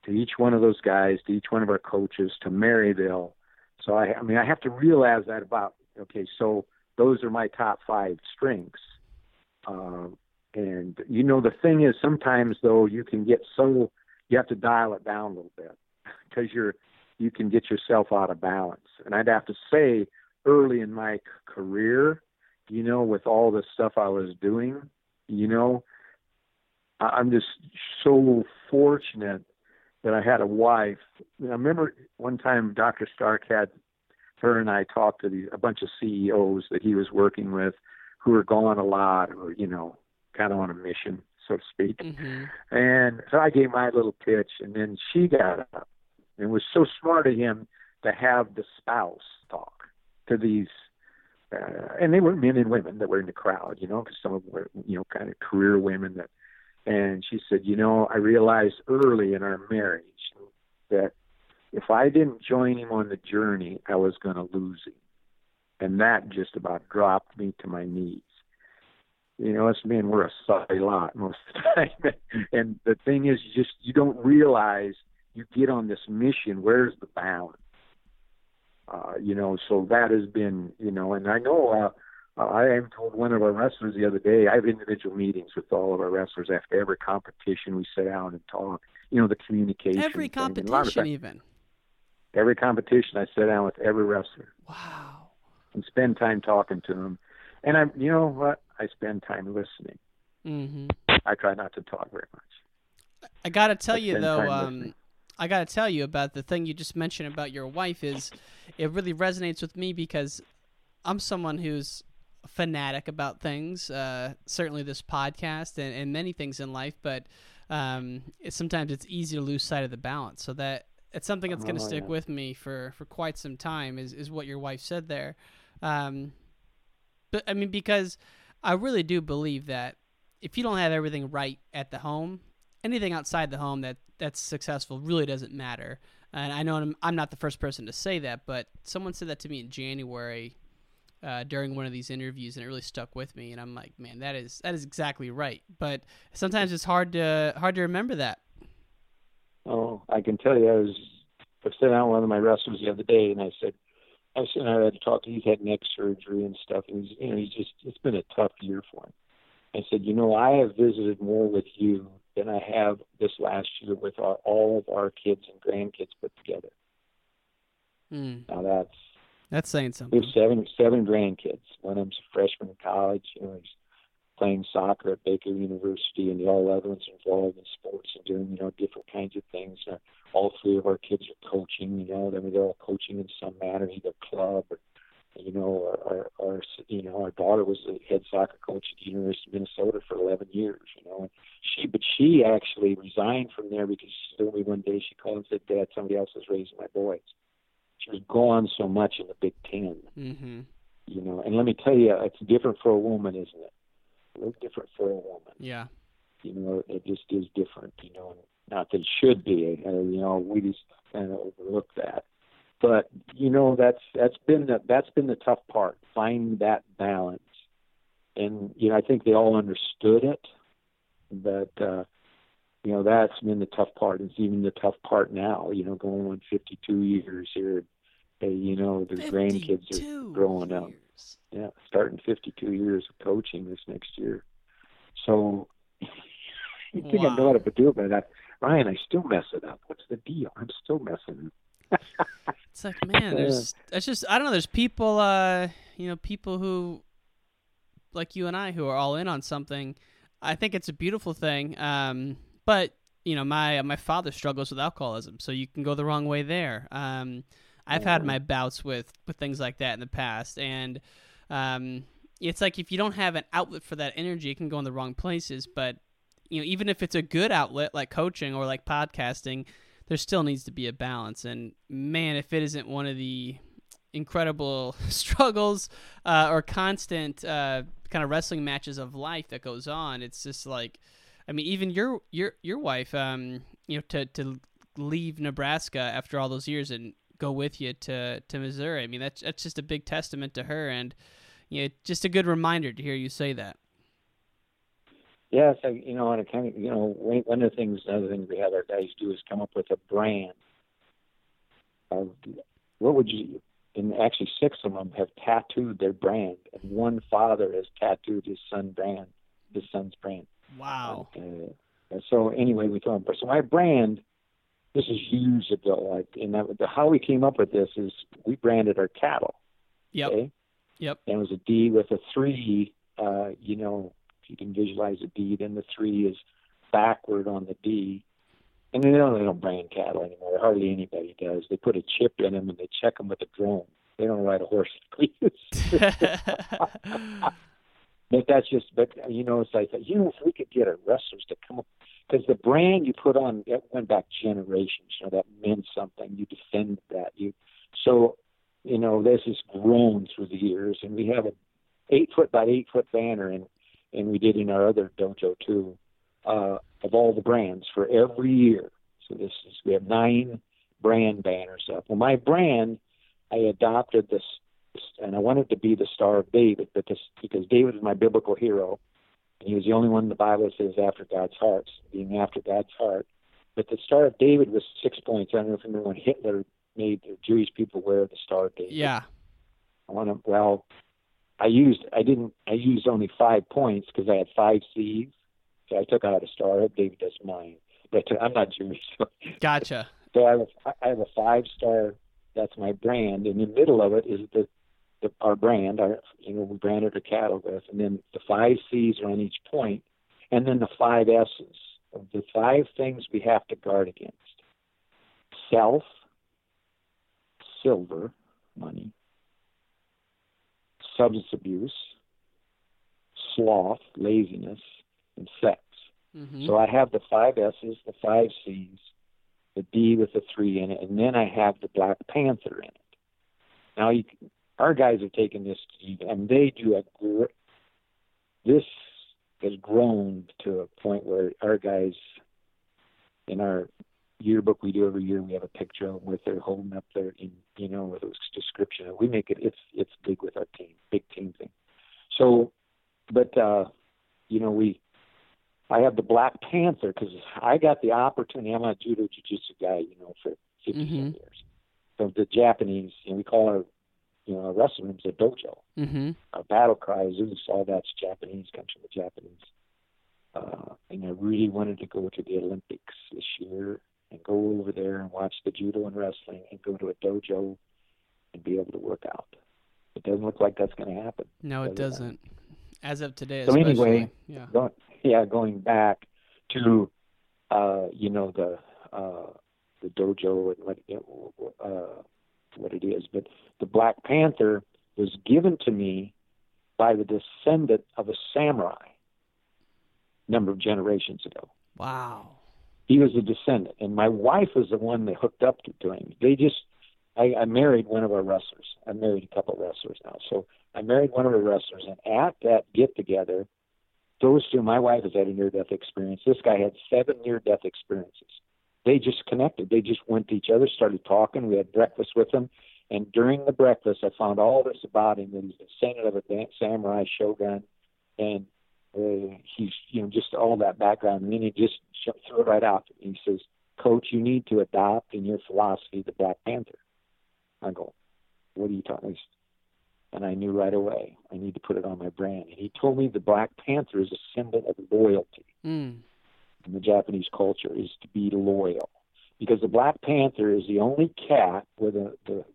to each one of those guys, to each one of our coaches, to Maryville. So I, I mean, I have to realize that about okay. So those are my top five strengths. Um, and you know, the thing is, sometimes though, you can get so you have to dial it down a little bit because you're you can get yourself out of balance. And I'd have to say, early in my career, you know, with all the stuff I was doing, you know, I- I'm just so fortunate that I had a wife. I remember one time Dr. Stark had her and I talked to the, a bunch of CEOs that he was working with who were gone a lot or, you know, kind of on a mission, so to speak. Mm-hmm. And so I gave my little pitch, and then she got up. It was so smart of him to have the spouse talk to these, uh, and they were men and women that were in the crowd, you know, because some of them were, you know, kind of career women that. And she said, you know, I realized early in our marriage that if I didn't join him on the journey, I was going to lose him. And that just about dropped me to my knees. You know, us men, we're a sorry lot most of the time. and the thing is, you just, you don't realize you get on this mission, where's the balance? Uh, you know, so that has been, you know, and I know, uh, I am told one of our wrestlers the other day. I have individual meetings with all of our wrestlers after every competition. We sit down and talk. You know, the communication. Every thing. And a lot of competition, times- even. every competition I sit down with every wrestler Wow. and spend time talking to them. And I'm, you know what? I spend time listening. hmm I try not to talk very much. I gotta tell I you though, um, I gotta tell you about the thing you just mentioned about your wife is, it really resonates with me because I'm someone who's fanatic about things. Uh, certainly this podcast and, and many things in life, but um, it, sometimes it's easy to lose sight of the balance. So that it's something that's gonna Oh, stick yeah. with me for for quite some time. Is is what your wife said there. Um, but I mean, because I really do believe that if you don't have everything right at the home, anything outside the home that that's successful really doesn't matter. And I know I'm, I'm not the first person to say that, but someone said that to me in January uh, during one of these interviews, and it really stuck with me. And I'm like, man, that is that is exactly right. But sometimes it's hard to hard to remember that. Oh, I can tell you, I was I sitting down one of my wrestlers the other day, and I said, I was sitting I had to talk. He's had neck surgery and stuff, and he's, you know, he's just it's been a tough year for him. I said, you know, I have visited more with you than I have this last year with our, all of our kids and grandkids put together. Mm, Now that's that's saying something. We have seven seven grandkids. One of them's a freshman in college. You know, he's playing soccer at Baker University, and the all other ones involved in sports and doing you know different kinds of things. Uh, all three of our kids are coaching. You know, I mean they're all coaching in some manner, either club or you know, our, our, our you know our daughter was the head soccer coach at the University of Minnesota for 11 years. You know, and she but she actually resigned from there because she told me one day she called and said, "Dad, somebody else is raising my boys." She was gone so much in the Big Ten hmm you know. And let me tell you, it's different for a woman, isn't it? A little different for a woman. Yeah. You know, it just is different. You know, not that it should be. Uh, you know, we just kind of overlook that. But you know, that's that's been the that's been the tough part, finding that balance. And you know, I think they all understood it, but uh, you know, that's been the tough part. It's even the tough part now. You know, going on 52 years here. Hey, you know, the grandkids are 52 growing up. Yeah, starting 52 years of coaching this next year. So you think I know Wow. how to do it, but I, Ryan, I still mess it up. What's the deal? I'm still messing. It's like, man, there's that's just I don't know. There's people, uh, you know, people who like you and I who are all in on something. I think it's a beautiful thing. Um, but you know, my my father struggles with alcoholism, so you can go the wrong way there. Um, I've had my bouts with with things like that in the past, and um, it's like if you don't have an outlet for that energy, it can go in the wrong places. But you know, even if it's a good outlet like coaching or like podcasting, there still needs to be a balance. And man, if it isn't one of the incredible struggles uh, or constant uh, kind of wrestling matches of life that goes on, it's just like, I mean, even your your your wife, um, you know, to to leave Nebraska after all those years and go with you to to Missouri. I mean, that's that's just a big testament to her, and you know, just a good reminder to hear you say that. Yes, I, you know, and kind of, you know, one of the things, another thing we have our guys do is come up with a brand of what would you, and actually six of them have tattooed their brand, and one father has tattooed his son brand, his son's brand. Wow. Uh, and so anyway, we throw them. So my brand, this is years ago. Like, and that, the, how we came up with this is we branded our cattle. Yep. Okay? Yep. And it was a D with a three. Uh, you know, you can visualize a D, then the three is backward on the D. And they don't, they don't brand cattle anymore. Hardly anybody does. They put a chip in them and they check them with a drone. They don't ride a horse. but that's just. But you know, it's like you know, if we could get our wrestlers to come up, because the brand you put on it went back generations. You know, that meant something. You defend that. You so you know this has grown through the years, and we have a eight foot by eight foot banner, and and we did in our other dojo too, uh, of all the brands for every year. So this is we have nine brand banners up. Well, my brand, I adopted this, and I wanted to be the Star of David, but this because David is my biblical hero, and he was the only one in the Bible that says after God's heart, being after God's heart. But the Star of David was six points. I don't know if you remember when Hitler made the Jewish people wear the Star of David. Yeah. I want to. Well, I used. I didn't. I used only five points because I had five C's. So I took out a star. I hope David doesn't mind. But I'm not Jewish. So. Gotcha. So I have a, I have a five star. That's my brand. And in the middle of it is the, the our brand. Our you know we branded our cattle with, and then the five C's are on each point, and then the five S's of the five things we have to guard against: self, silver, money, substance abuse, sloth, laziness, and sex. Mm-hmm. So I have the five S's, the five C's, the D with the three in it, and then I have the Black Panther in it. Now, you, our guys have taken this, and they do a gr- this has grown to a point where our guys in our yearbook we do every year we have a picture of with their holding up their in you know with a description we make it it's it's big with our team big team thing so but uh you know we I have the Black Panther because I got the opportunity. I'm a judo jiu-jitsu guy, you know, for 50 Mhm. years. So the Japanese, you know, we call our, you know, our wrestling rooms a dojo. Mm-hmm. Our battle cry, Zeus, all that's Japanese, comes from the Japanese. Uh, and I really wanted to go to the Olympics this year and go over there and watch the judo and wrestling and go to a dojo and be able to work out. It doesn't look like that's going to happen. No, it does doesn't. As of today, So especially. anyway, yeah. going, yeah, going back to uh, you know the uh, the dojo and what it, uh, what it is, but the Black Panther was given to me by the descendant of a samurai number of generations ago. Wow. He was a descendant, and my wife was the one that hooked up to, him. They just, I, I married one of our wrestlers. I married a couple of wrestlers now, so I married one of our wrestlers, and at that get together, those two, my wife has had a near death experience. This guy had seven near death experiences. They just connected. They just went to each other, started talking. We had breakfast with them. and during the breakfast, I found all this about him. That he's a descendant of a samurai shogun, and uh, he's you know just all that background. And then he just sh- threw it right out. He says, "Coach, you need to adopt in your philosophy the Black Panther." I go, "What are you talking?" About? And I knew right away I need to put it on my brand. And he told me the Black Panther is a symbol of loyalty Mm. in the Japanese culture is to be loyal. Because the Black Panther is the only cat where the, the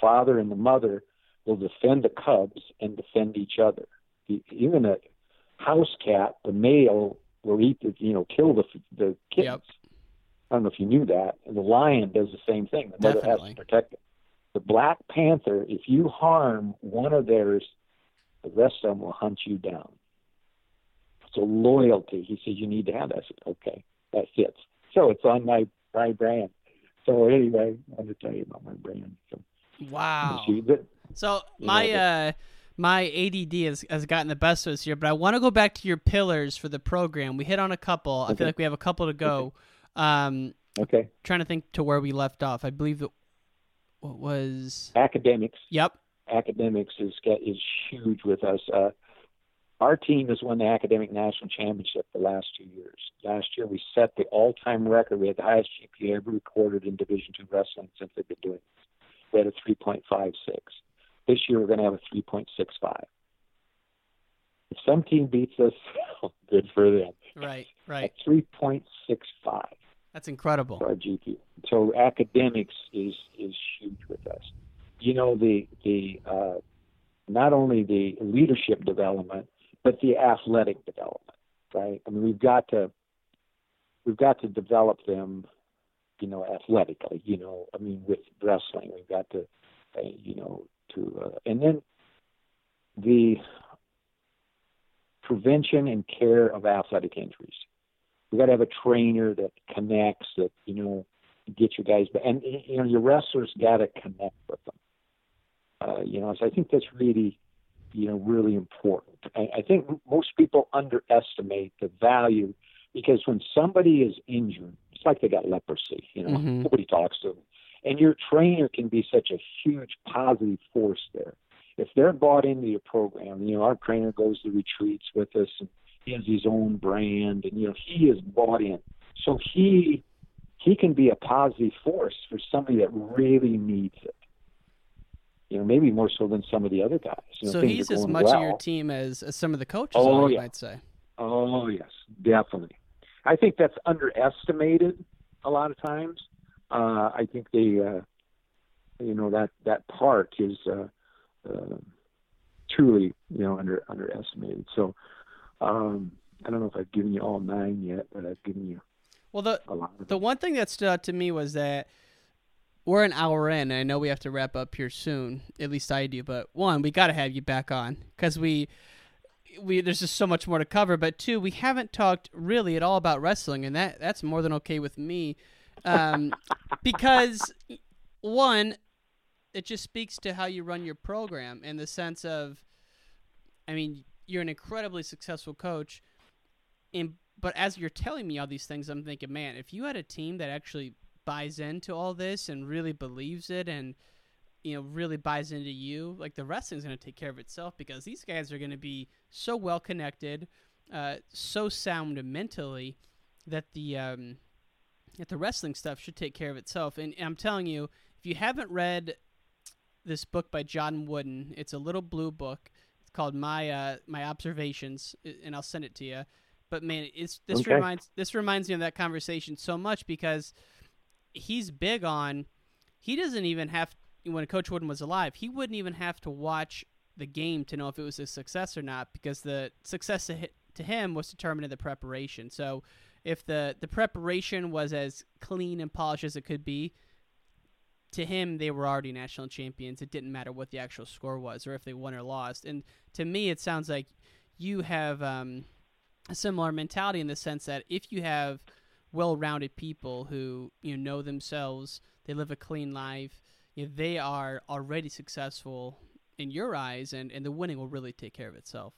father and the mother will defend the cubs and defend each other. The, even a house cat, the male will eat the, you know, kill the the kittens. I don't know if you knew that. And the lion does the same thing. The mother Definitely. has to protect it. The Black Panther, if you harm one of theirs, the rest of them will hunt you down. So loyalty, he said, you need to have that. I said, okay, that fits. So it's on my my brand. So anyway, I wanted to tell you about my brand. So Wow. So my uh my ADD has, has gotten the best of us here, but I want to go back to your pillars for the program. We hit on a couple. I feel like we have a couple to go. Um, okay, trying to think to where we left off. I believe that what was academics. Yep. Academics is is huge with us. Uh, our team has won the academic national championship the last two years. Last year we set the all-time record. We had the highest GPA ever recorded in Division two wrestling since they've been doing this. We had a 3.56. This year we're going to have a 3.65. If some team beats us, good for them. right, right. A 3.65 That's incredible. for our GP. So academics is is huge with us. You know the the uh, not only the leadership development, but the athletic development. Right. I mean, we've got to we've got to develop them. You know, athletically. You know, I mean, with wrestling, we've got to, uh, you know, to uh, and then the prevention and care of athletic injuries. We got to have a trainer that connects, that you know, get your guys. And you know, your wrestlers got to connect with them. Uh, you know, so I think that's really, you know, really important. I, I think most people underestimate the value because when somebody is injured, it's like they got leprosy. You know, Mhm. nobody talks to them, and your trainer can be such a huge positive force there. If they're bought into your program, you know, our trainer goes to retreats with us, and he has his own brand, and you know, he is bought in. So he he can be a positive force for somebody that really needs it. You know, maybe more so than some of the other guys. You know, so he's as much well. of your team as, as some of the coaches Oh, yeah. might say. Oh yes, definitely. I think that's underestimated a lot of times. Uh, I think they, uh, you know, that that part is uh, uh, truly, you know, under underestimated. So um, I don't know if I've given you all nine yet, but I've given you Well, the a lot. The one thing that stood out to me was that we're an hour in, and I know we have to wrap up here soon. At least I do. But one, we got to have you back on because we we there's just so much more to cover. But two, we haven't talked really at all about wrestling, and that that's more than okay with me, um, because one, it just speaks to how you run your program in the sense of, I mean, you're an incredibly successful coach, and but as you're telling me all these things, I'm thinking, man, if you had a team that actually buys into all this and really believes it and you know really buys into you like the wrestling's going to take care of itself because these guys are going to be so well connected uh, so sound mentally that the um, that the wrestling stuff should take care of itself. And, i'm telling you if you haven't read this book by john wooden it's a little blue book. It's called my uh, my observations and i'll send it to you but man it's this Okay. reminds this reminds me of that conversation so much because he's big on he doesn't even have when coach wooden was alive he wouldn't even have to watch the game to know if it was a success or not because the success to, to him was determined in the preparation. So if the the preparation was as clean and polished as it could be to him they were already national champions it didn't matter what the actual score was or if they won or lost and to me it sounds like you have um, a similar mentality in the sense that if you have well-rounded people who you know, know themselves, they live a clean life, you know, they are already successful in your eyes, and, and the winning will really take care of itself.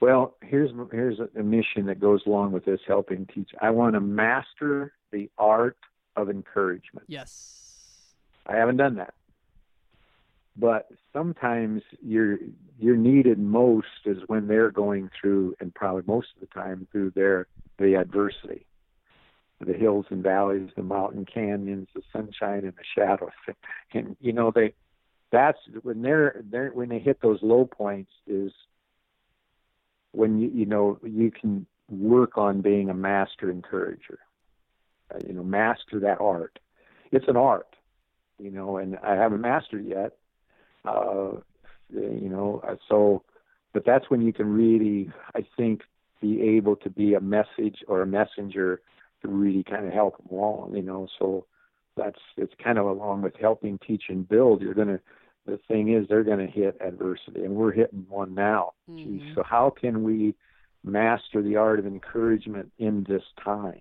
Well, here's here's a mission that goes along with this helping teach. I want to master the art of encouragement. Yes. I haven't done that. But sometimes you're you're needed most is when they're going through and probably most of the time through their the adversity. The hills and valleys, the mountain canyons, the sunshine and the shadows. And you know, they that's when they're they're when they hit those low points is when you you know you can work on being a master encourager. Uh, you know, master that art. It's an art, you know, and I haven't mastered yet. Uh, you know, uh, so, but that's when you can really, I think, be able to be a message or a messenger to really kind of help them along. You know, so that's it's kind of along with helping, teach, and build. You're gonna. The thing is, they're going to hit adversity, and we're hitting one now. Geez, mm-hmm. so how can we master the art of encouragement in this time?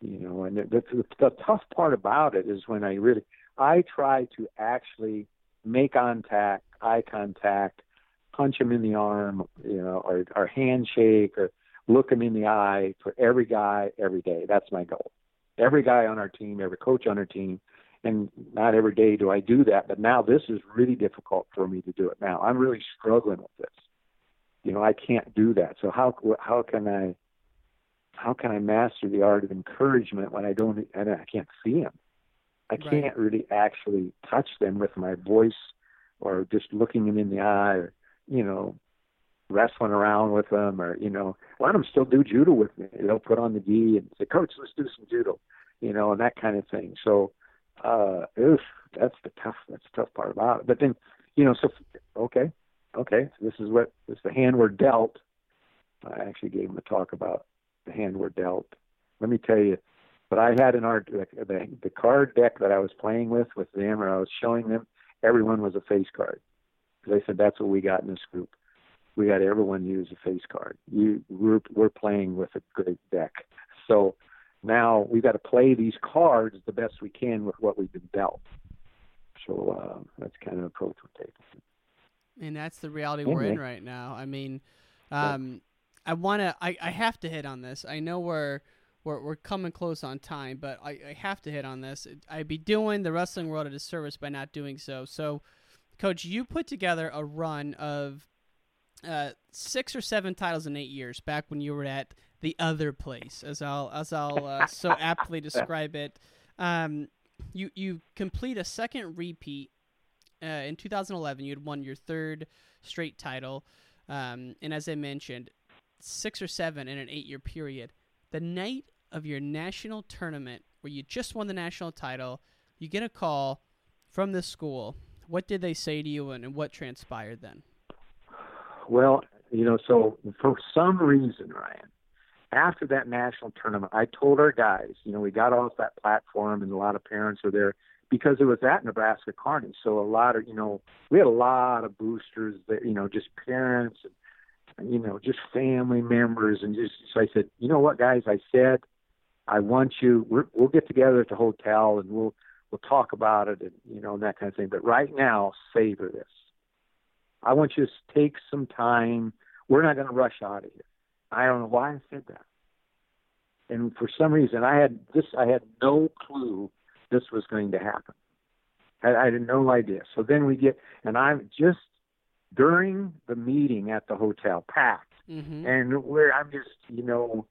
You know, and the, the, the tough part about it is when I really, I try to actually make contact, eye contact, punch him in the arm, you know, or, or handshake, or look him in the eye for every guy every day. That's my goal. Every guy on our team, every coach on our team, and not every day do I do that. But now this is really difficult for me to do it. Now I'm really struggling with this. You know, I can't do that. So how how can I how can I master the art of encouragement when I don't and I can't see them? I Right. can't really actually touch them with my voice or just looking them in the eye or, you know, wrestling around with them or, you know, let them still do judo with me. They'll put on the gi and say, Coach, let's do some judo, you know, and that kind of thing. So, uh, oof, that's the tough, that's the tough part about it. But then, you know, so, okay, okay, so this is what, this is the hand we're dealt. I actually gave him a talk about the hand we're dealt. Let me tell you, but I had in our the, the card deck that I was playing with with them, or I was showing them, everyone was a face card. Because I said that's what we got in this group. we got everyone use a face card. You we're we're playing with a great deck, so now we've got to play these cards the best we can with what we've been dealt. So uh, that's kind of approach we're taking. And that's the reality we're in right now. I mean, um, I want to. I, I have to hit on this. I know we're we're we're coming close on time, but I, I have to hit on this. I'd be doing the wrestling world a disservice by not doing so. So, Coach, you put together a run of uh, six or seven titles in eight years back when you were at the other place, as I'll as I'll uh, so aptly describe it. Um, you you complete a second repeat uh, in 2011. You had won your third straight title, um, and as I mentioned, six or seven in an eight-year period. The night of your national tournament, where you just won the national title, you get a call from the school. What did they say to you, and, and what transpired then? Well, you know, so for some reason, Ryan, after that national tournament, I told our guys, you know, we got off that platform and a lot of parents were there because it was at Nebraska Kearney. So a lot of, you know, we had a lot of boosters that, you know, just parents and, you know, just family members. And just, so I said, you know what, guys, I said, I want you, we're, we'll get together at the hotel and we'll, we'll talk about it and, you know, that kind of thing. But right now, savor this. I want you to take some time. We're not going to rush out of here. I don't know why I said that. And for some reason, I had this. I had no clue this was going to happen. I, I had no idea. So then we get, and I'm just during the meeting at the hotel, packed, Mm-hmm. and where I'm just, you know,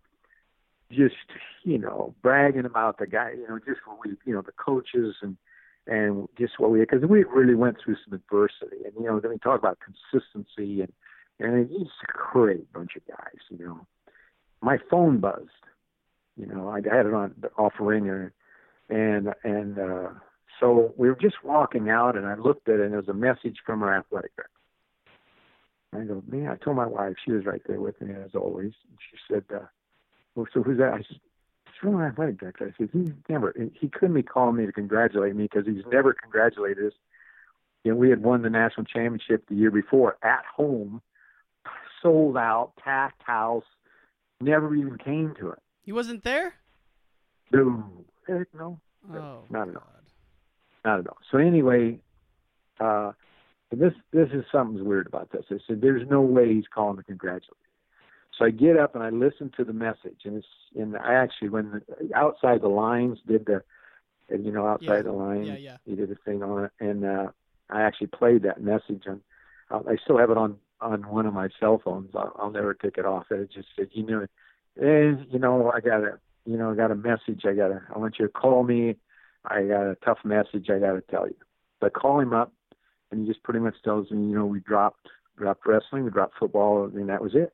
just you know, bragging about the guy, you know, just what we, you know, the coaches and and just what we because we really went through some adversity, and you know, then we talk about consistency and and he's a great bunch of guys, you know. My phone buzzed, you know, I had it on off ringer, and and uh, so we were just walking out, and I looked at it, and there was a message from our athletic director. I go, man, I told my wife, she was right there with me as always. She said, uh, well, so who's that? I said, it's from our athletic director. I said, he's never, he couldn't be calling me to congratulate me because he's never congratulated us. You know, we had won the national championship the year before at home, sold out, packed house, never even came to it. He wasn't there. No, heck no, Oh, not at all. Not at all. So anyway, uh, this this is something's weird about this. I said, "There's no way he's calling to congratulate." So I get up and I listen to the message, and it's and I actually when the, outside the lines did the, you know outside Yeah. the lines, Yeah, yeah. he did a thing on it, and uh, I actually played that message on. Uh, I still have it on on one of my cell phones. I'll, I'll never take it off. It just said, you know, eh, you know, I got a, you know, I got a message. I got a, I want you to call me. I got a tough message. I got to tell you. So I call him up, and he just pretty much tells me, you know, we dropped dropped wrestling, we dropped football, and that was it.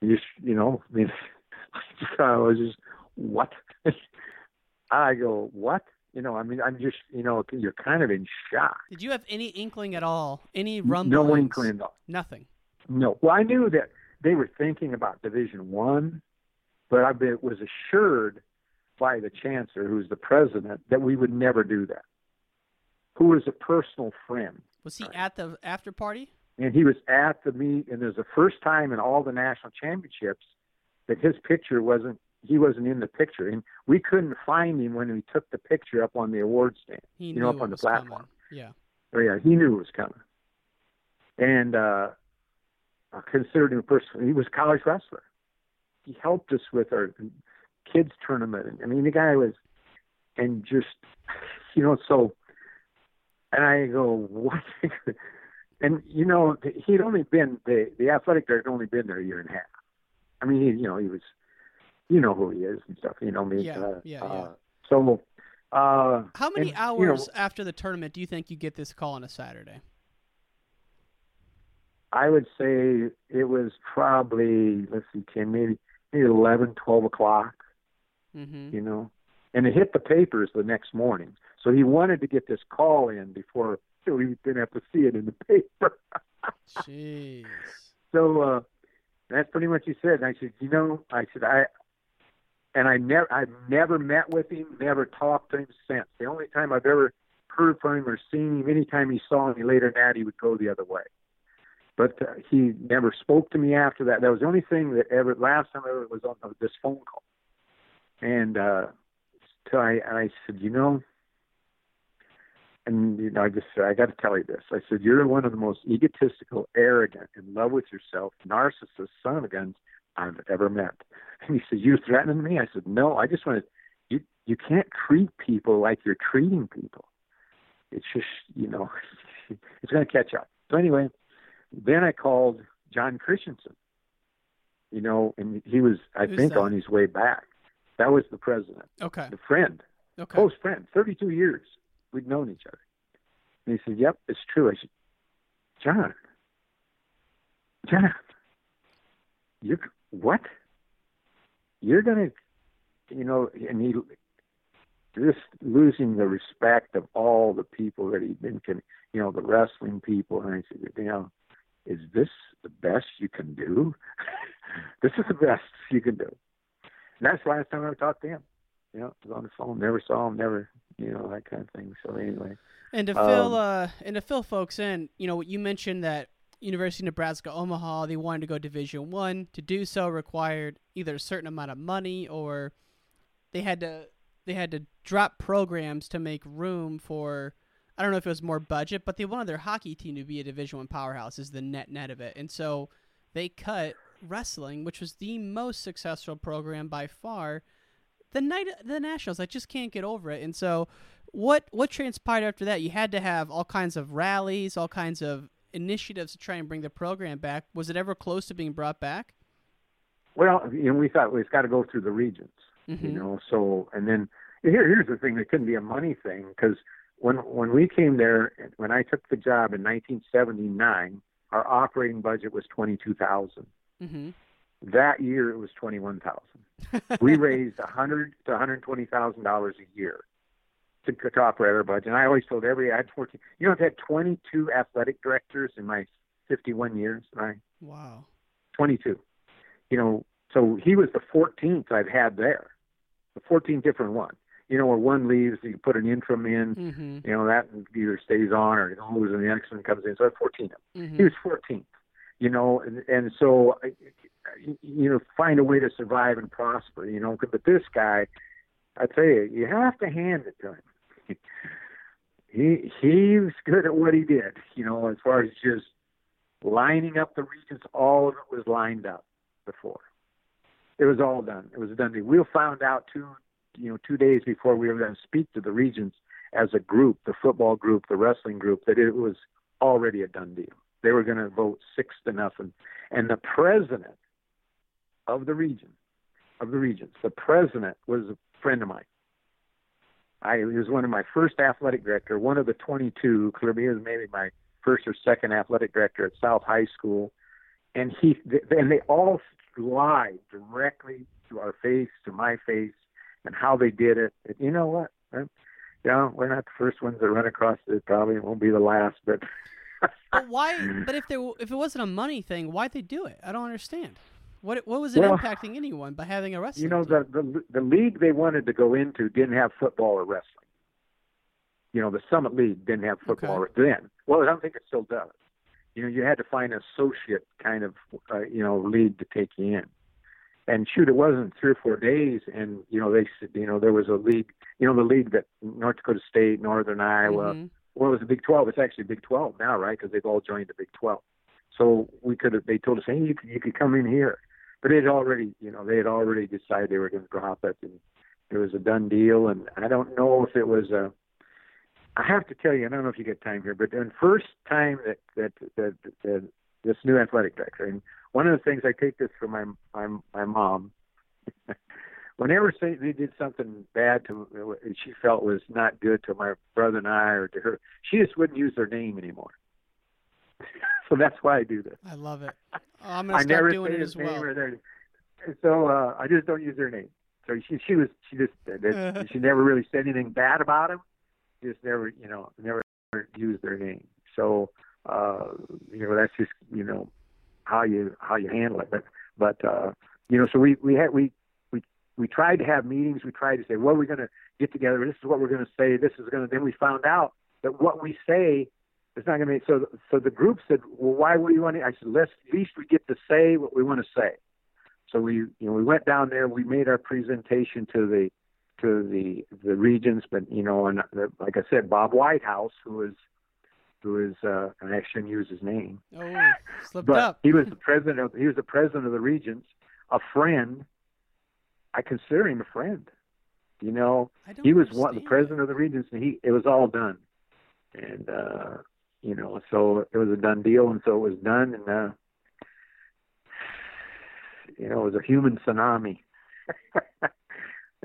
You you know, I mean, I was just what? I go what? You know, I mean, I'm just, you know, you're kind of in shock. Did you have any inkling at all? Any rumblings? No inkling at all. Nothing. No. Well, I knew that they were thinking about Division One, but I was assured by the chancellor, who's the president, that we would never do that. Who was a personal friend, Was he at the after party? and he was at the meet, and it was the first time in all the national championships that his picture wasn't. He wasn't in the picture, and we couldn't find him when we took the picture up on the award stand. He you knew know, up on the was platform. coming. Yeah. Oh yeah, he knew it was coming, and uh, I considered him a person. He was a college wrestler. He helped us with our kids tournament. I mean, the guy was, and just you know, so. And I go, what? and you know, he'd only been the the athletic director had only been there a year and a half. I mean, he, you know, he was, you know who he is and stuff. You know, me. Yeah, uh, yeah, uh, So, uh, How many and, you know, hours after the tournament do you think you get this call on a Saturday? I would say it was probably let's see, Ken, maybe maybe eleven, twelve o'clock. Mm-hmm. You know, and it hit the papers the next morning. So he wanted to get this call in before he didn't have to see it in the paper. Jeez. so uh, that's pretty much he said. And I said, you know, I said I, and I never, I've never met with him, never talked to him since. The only time I've ever heard from him or seen him, anytime he saw me later than that, he would go the other way. but uh, he never spoke to me after that. That was the only thing that ever. Last time I ever was on this phone call, and uh, so I and I said, you know, and you know, I just said, I got to tell you this. I said, you're one of the most egotistical, arrogant, in love with yourself, narcissist son of a guns I've ever met. And he said, you're threatening me. I said, no, I just want to. You you can't treat people like you're treating people. It's just you know, it's going to catch up. So anyway, then I called John Christensen. You know, and he was, I Who's think, that? on his way back. That was the president, Okay. the friend, Okay. close friend, 32 years. We'd known each other. And he said, "Yep, it's true." I said, "John, John, you what? You're gonna, you know?" And he just losing the respect of all the people that he'd been, con- you know, the wrestling people. And I said, "You know, is this the best you can do? this is the best you can do." And that's the last time I ever talked to him. You know, was on the phone, never saw him, never, you know, that kind of thing. So anyway, And to fill Um, uh, and to fill folks in, you know, you mentioned that University of Nebraska Omaha they wanted to go Division One. To do so required either a certain amount of money or they had to they had to drop programs to make room for I don't know if it was more budget, but they wanted their hockey team to be a Division One powerhouse is the net net of it. And so they cut wrestling, which was the most successful program by far. The night the Nationals, I just can't get over it. And so what what transpired after that? You had to have all kinds of rallies, all kinds of initiatives to try and bring the program back. Was it ever close to being brought back? Well, you know, we thought well, it's got to go through the regents, you Mhm. know. So, and then here, here's the thing: it couldn't be a money thing because when when we came there, when I took the job in 1979, our operating budget was twenty two thousand. Mm-hmm. That year, it was twenty one thousand. we raised a hundred to one hundred twenty thousand dollars a year to, to operate our budget. And I always told every I had fourteen. You know, I've had twenty two athletic directors in my fifty one years. Right. Wow. 22. You know, so he was the 14th I've had there, the 14th different one. You know, where one leaves, you put an interim in. Mhm. You know, that either stays on or it goes, and the next one comes in. So that's 14th. Mhm. He was 14th. You know, and and so I- you know, find a way to survive and prosper. You know, but this guy, I tell you, you have to hand it to him. he he was good at what he did. You know, as far as just lining up the regents, all of it was lined up before. It was all done. It was a done deal. We found out two, you know, two days before we were going to speak to the regents as a group, the football group, the wrestling group, that it was already a done deal. They were going to vote six to nothing, and the president of the region, of the regents, the president was a friend of mine. I he was one of my first athletic director, one of the 22. Clearly, he was maybe my first or second athletic director at South High School, and he and they all lied directly to our face, to my face, and how they did it. And you know what? Uh, Yeah, we're not the first ones that run across it. Probably won't be the last, but But why? But if there if it wasn't a money thing, why'd they do it? I don't understand. What what was it Well, impacting anyone by having a wrestling? you know the, the the league they wanted to go into didn't have football or wrestling. You know, the Summit League didn't have football then. Well, I don't think it still does. You know, you had to find an associate kind of uh, you know league to take you in. And shoot, it wasn't three or four days, and you know they said you know there was a league, you know the league that North Dakota State, Northern Iowa, Mhm. well, it was the Big 12. It's actually Big 12 now, right? Because they've all joined the Big 12. So we could have. They told us, hey, you could, you could come in here, but it already, you know, they had already decided they were going to drop it, and it was a done deal. And I don't know if it was a. I have to tell you, I don't know if you get time here, but the first time that that that, that this new athletic director, and one of the things I take this from my my my mom. Whenever they did something bad to, she felt was not good to my brother and I or to her, she just wouldn't use their name anymore. So that's why I do this. I love it. Oh, I'm gonna I start never doing say it as well. or their. So uh, I just don't use their name. So she she was she just she never really said anything bad about him. Just never you know never used their name. So uh, you know that's just you know how you how you handle it. But but uh, you know so we we had we we we tried to have meetings. We tried to say well we're going to get together. This is what we're going to say. This is going to. Then we found out that what we say It's not going to be so. So the group said, "Well, why would you want to?" I said, "Let's at least we get to say what we want to say." So we, you know, we went down there. We made our presentation to the to the the regents, but you know, and the, like I said, Bob Whitehouse, who is who is uh, I shouldn't use his name. Oh, slipped up. he was the president. Of, he was the president of the regents, a friend. I consider him a friend. You know, he was one the president of the regents, and he it was all done, and uh, you know, so it was a done deal, and so it was done, and uh, you know, it was a human tsunami.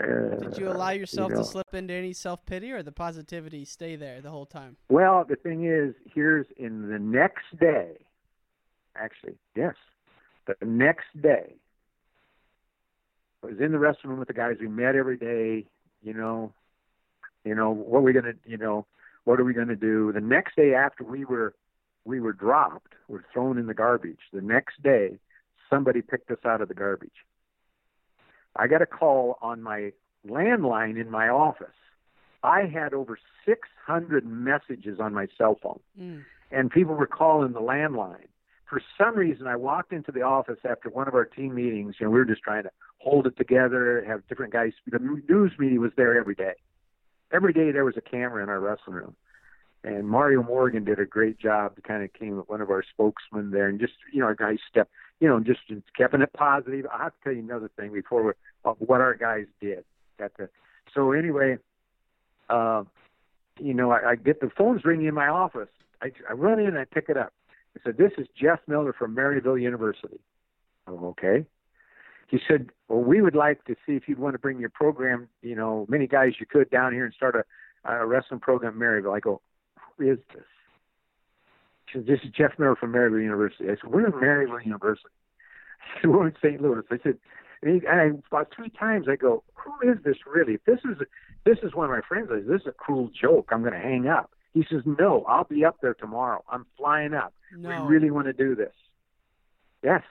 Uh, Did you allow yourself you know. to slip into any self pity, or the positivity stay there the whole time? Well, the thing is, here's in the next day. Actually, yes, the next day. I was in the restaurant with the guys. We met every day. You know, you know what we're we gonna, you know, what are we gonna do? The next day after we were, we were dropped, were thrown in the garbage. The next day, somebody picked us out of the garbage. I got a call on my landline in my office. I had over 600 messages on my cell phone, Mm. and people were calling the landline. For some reason, I walked into the office after one of our team meetings. You know, we were just trying to hold it together, have different guys. The news media was there every day. Every day there was a camera in our wrestling room. And Mario Morgan did a great job. Kind of came with one of our spokesmen there, and just you know, our guys stepped, you know, just keeping it positive. I have to tell you another thing before of what our guys did. At the so anyway, uh, you know, I, I get the phone's ringing in my office. I, I run in and I pick it up. I said, "This is Jeff Miller from Maryville University." Oh, okay. He said, "Well, we would like to see if you'd want to bring your program, you know, many guys you could down here and start a, a wrestling program at Maryville." I go, "Who is this?" She said, "This is Jeff Miller from Maryville University." I said, "We're at Maryville University." I said, "We're in St. Louis." I said, and, he, and I, about three times I go, "Who is this really? If this is this is one of my friends. I said, this is a cruel joke. I'm going to hang up." He says, "No, I'll be up there tomorrow. I'm flying up. No. We really want to do this." Yes.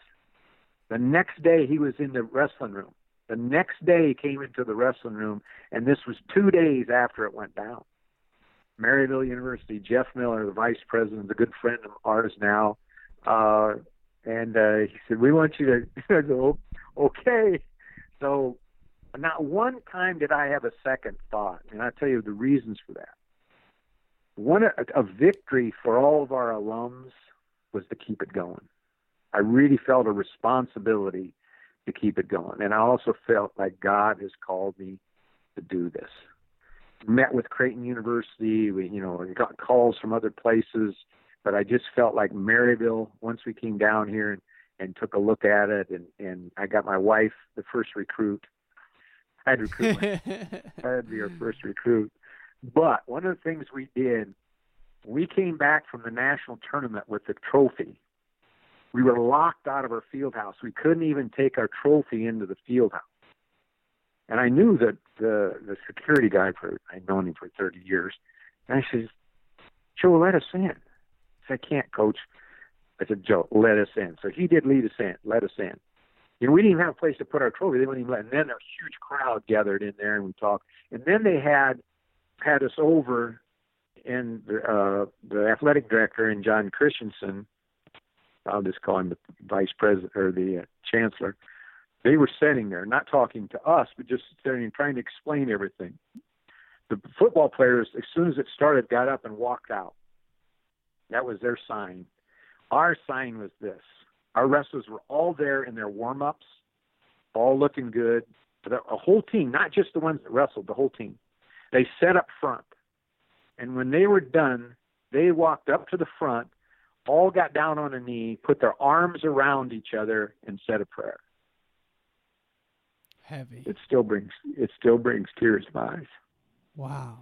The next day he was in the wrestling room. The next day he came into the wrestling room, and this was two days after it went down. Maryville University, Jeff Miller, the vice president, a good friend of ours now, uh, and uh, he said, "We want you to." I go, "Okay." So, not one time did I have a second thought, and I'll tell you the reasons for that. One a, a victory for all of our alums was to keep it going. I really felt a responsibility to keep it going, and I also felt like God has called me to do this met with Creighton University. We, you know, we got calls from other places, but I just felt like Maryville. Once we came down here and, and took a look at it, and and I got my wife, the first recruit. I had to recruit. I had to be our first recruit. But one of the things we did, we came back from the national tournament with the trophy. We were locked out of our field house. We couldn't even take our trophy into the field house. And I knew that the the security guy for I'd known him for thirty years. And I said, Joe, let us in. I said, I can't, coach. I said, Joe, let us in. So he did lead us in, let us in. You know, we didn't even have a place to put our trophy. They wouldn't even let. And then a huge crowd gathered in there, and we talked. And then they had had us over, and the, uh, the athletic director and John Christensen. I'll just call him the vice president or the uh, chancellor they were sitting there, not talking to us, but just sitting and trying to explain everything. The football players, as soon as it started, got up and walked out. That was their sign. Our sign was this. Our wrestlers were all there in their warm ups, all looking good. A whole team, not just the ones that wrestled, the whole team. They sat up front. And when they were done, they walked up to the front, all got down on a knee, put their arms around each other, and said a prayer heavy. It still brings it still brings tears to my eyes. Wow.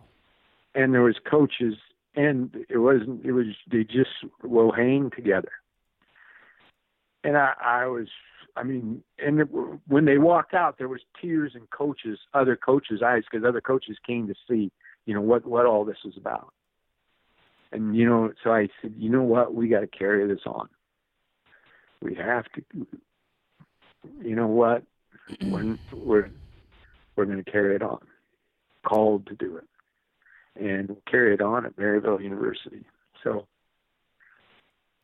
And there was coaches, and it wasn't. It was they just will hang together. And I, I was, I mean, and it, when they walked out, there was tears in coaches, other coaches' eyes, because other coaches came to see, you know, what what all this is about. And you know, so I said, you know what, we got to carry this on. We have to. You know what? we're we're, we're going to carry it on, called to do it, and carry it on at Maryville University. So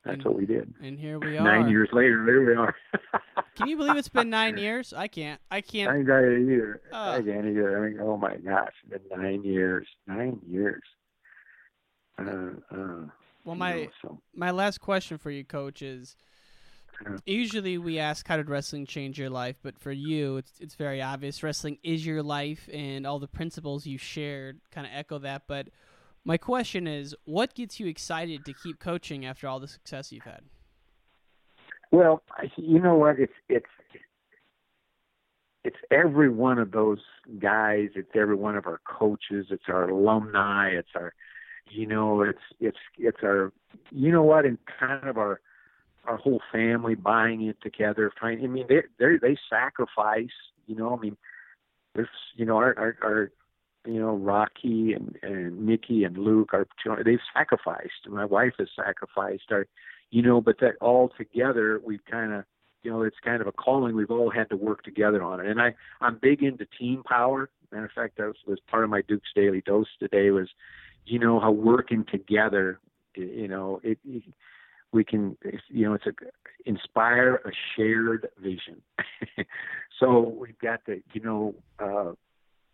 That's and, what we did. And here we are. Nine years later, there we are. Can you believe it's been nine years? I can't. I can't. I it either. Uh, I can't either. I mean, oh my gosh, it's been nine years. Nine years. Uh, uh, well, my know, so. my last question for you, coach, is usually we ask how did wrestling change your life, but for you, it's it's very obvious. Wrestling is your life, and all the principles you shared kind of echo that. But my question is, what gets you excited to keep coaching after all the success you've had? Well, you know what? It's it's it's every one of those guys. It's every one of our coaches. It's our alumni. It's our, you know, it's it's it's our, you know what? And kind of our our whole family buying it together. Trying. I mean, they they they sacrifice. You know, I mean, there's you know our our, our you know Rocky and and Mickey and Luke are they've sacrificed. My wife has sacrificed. Our you know, but that all together we've kind of, you know, it's kind of a calling. We've all had to work together on it. And I, I'm big into team power. Matter of fact, that was, was part of my Duke's Daily Dose today was, you know, how working together, you know, it, it we can, you know, it's a inspire a shared vision. so we've got to, you know, uh,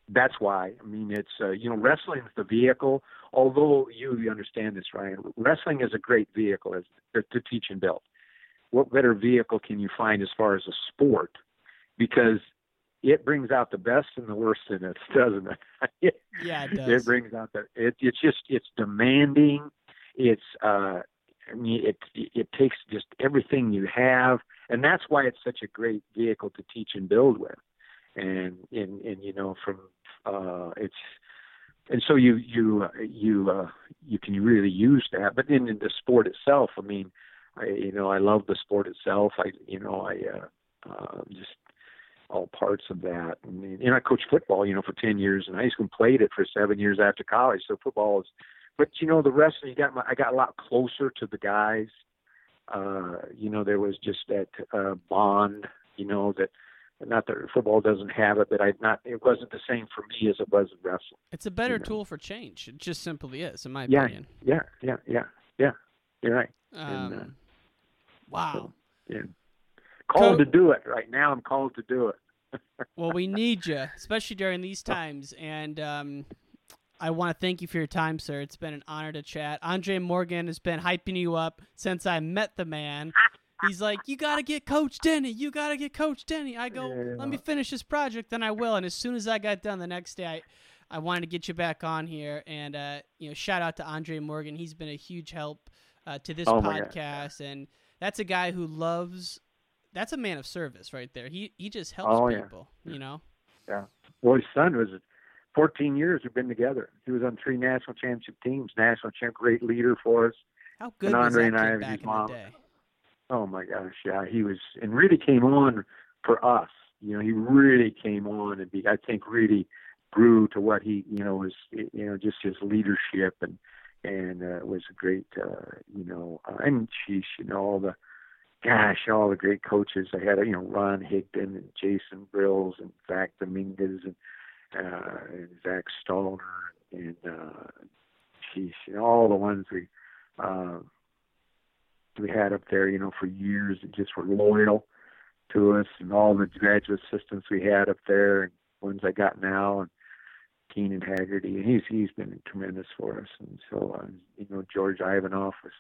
that's why. I mean, it's uh, you know, wrestling is the vehicle. Although you, you understand this, Ryan, wrestling is a great vehicle as to teach and build. What better vehicle can you find as far as a sport? Because it brings out the best and the worst in us, doesn't it? yeah, it does. It brings out the. It, it's just it's demanding. It's uh, I mean, it it takes just everything you have, and that's why it's such a great vehicle to teach and build with and and and you know from uh it's and so you you you uh you can really use that but then in the sport itself i mean i you know i love the sport itself i you know i uh, uh just all parts of that and, and i coached football you know for 10 years in high school and played it for 7 years after college so football is but you know the rest you got my, i got a lot closer to the guys uh you know there was just that uh bond you know that not that football doesn't have it, but I not it wasn't the same for me as it was in wrestling. It's a better you know? tool for change. It just simply is, in my yeah, opinion. Yeah, yeah, yeah, yeah. You're right. Um, and, uh, wow. So, yeah. Called Co- to do it right now. I'm called to do it. Well, we need you, especially during these times, and um, I want to thank you for your time, sir. It's been an honor to chat. Andre Morgan has been hyping you up since I met the man. He's like, you got to get Coach Denney. You got to get Coach Denney. I go, yeah. let me finish this project, then I will. And as soon as I got done the next day, I, I wanted to get you back on here. And, uh, you know, shout out to Andre Morgan. He's been a huge help uh, to this oh podcast. And that's a guy who loves, that's a man of service right there. He, he just helps oh, people, yeah. you know? Yeah. Well, his son was 14 years we've been together. He was on three national championship teams, national champ, great leader for us. How good and was Andre that and I, back his in the day? Oh my gosh, yeah, he was and really came on for us. You know, he really came on and be, I think really grew to what he, you know, was you know just his leadership and and uh, was a great, uh, you know, uh, and sheesh, you know, all the gosh, all the great coaches. I had, you know, Ron Higdon and Jason Brills and Zach Dominguez and, uh, and Zach Stallner and, uh, sheesh, you all the ones we, uh, we had up there, you know, for years and just were loyal to us and all the graduate assistants we had up there and ones I got now and Keenan Haggerty. And he's he's been tremendous for us. And so uh, you know George Ivanoff was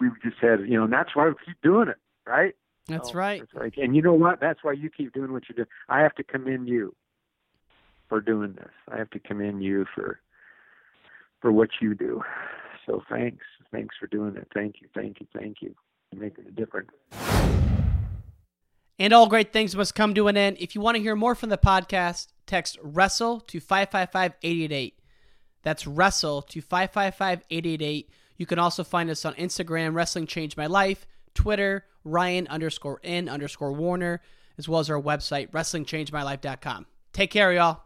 we, we just had you know and that's why we keep doing it right that's so, right right and you know what that's why you keep doing what you do I have to commend you for doing this I have to commend you for for what you do so thanks. Thanks for doing it. Thank you. Thank you. Thank you. You're making a difference. And all great things must come to an end. If you want to hear more from the podcast, text wrestle to 555 888. That's wrestle to 555 888. You can also find us on Instagram, Wrestling Changed My Life, Twitter, Ryan underscore in underscore Warner, as well as our website, WrestlingChangeMyLife.com. Take care, y'all.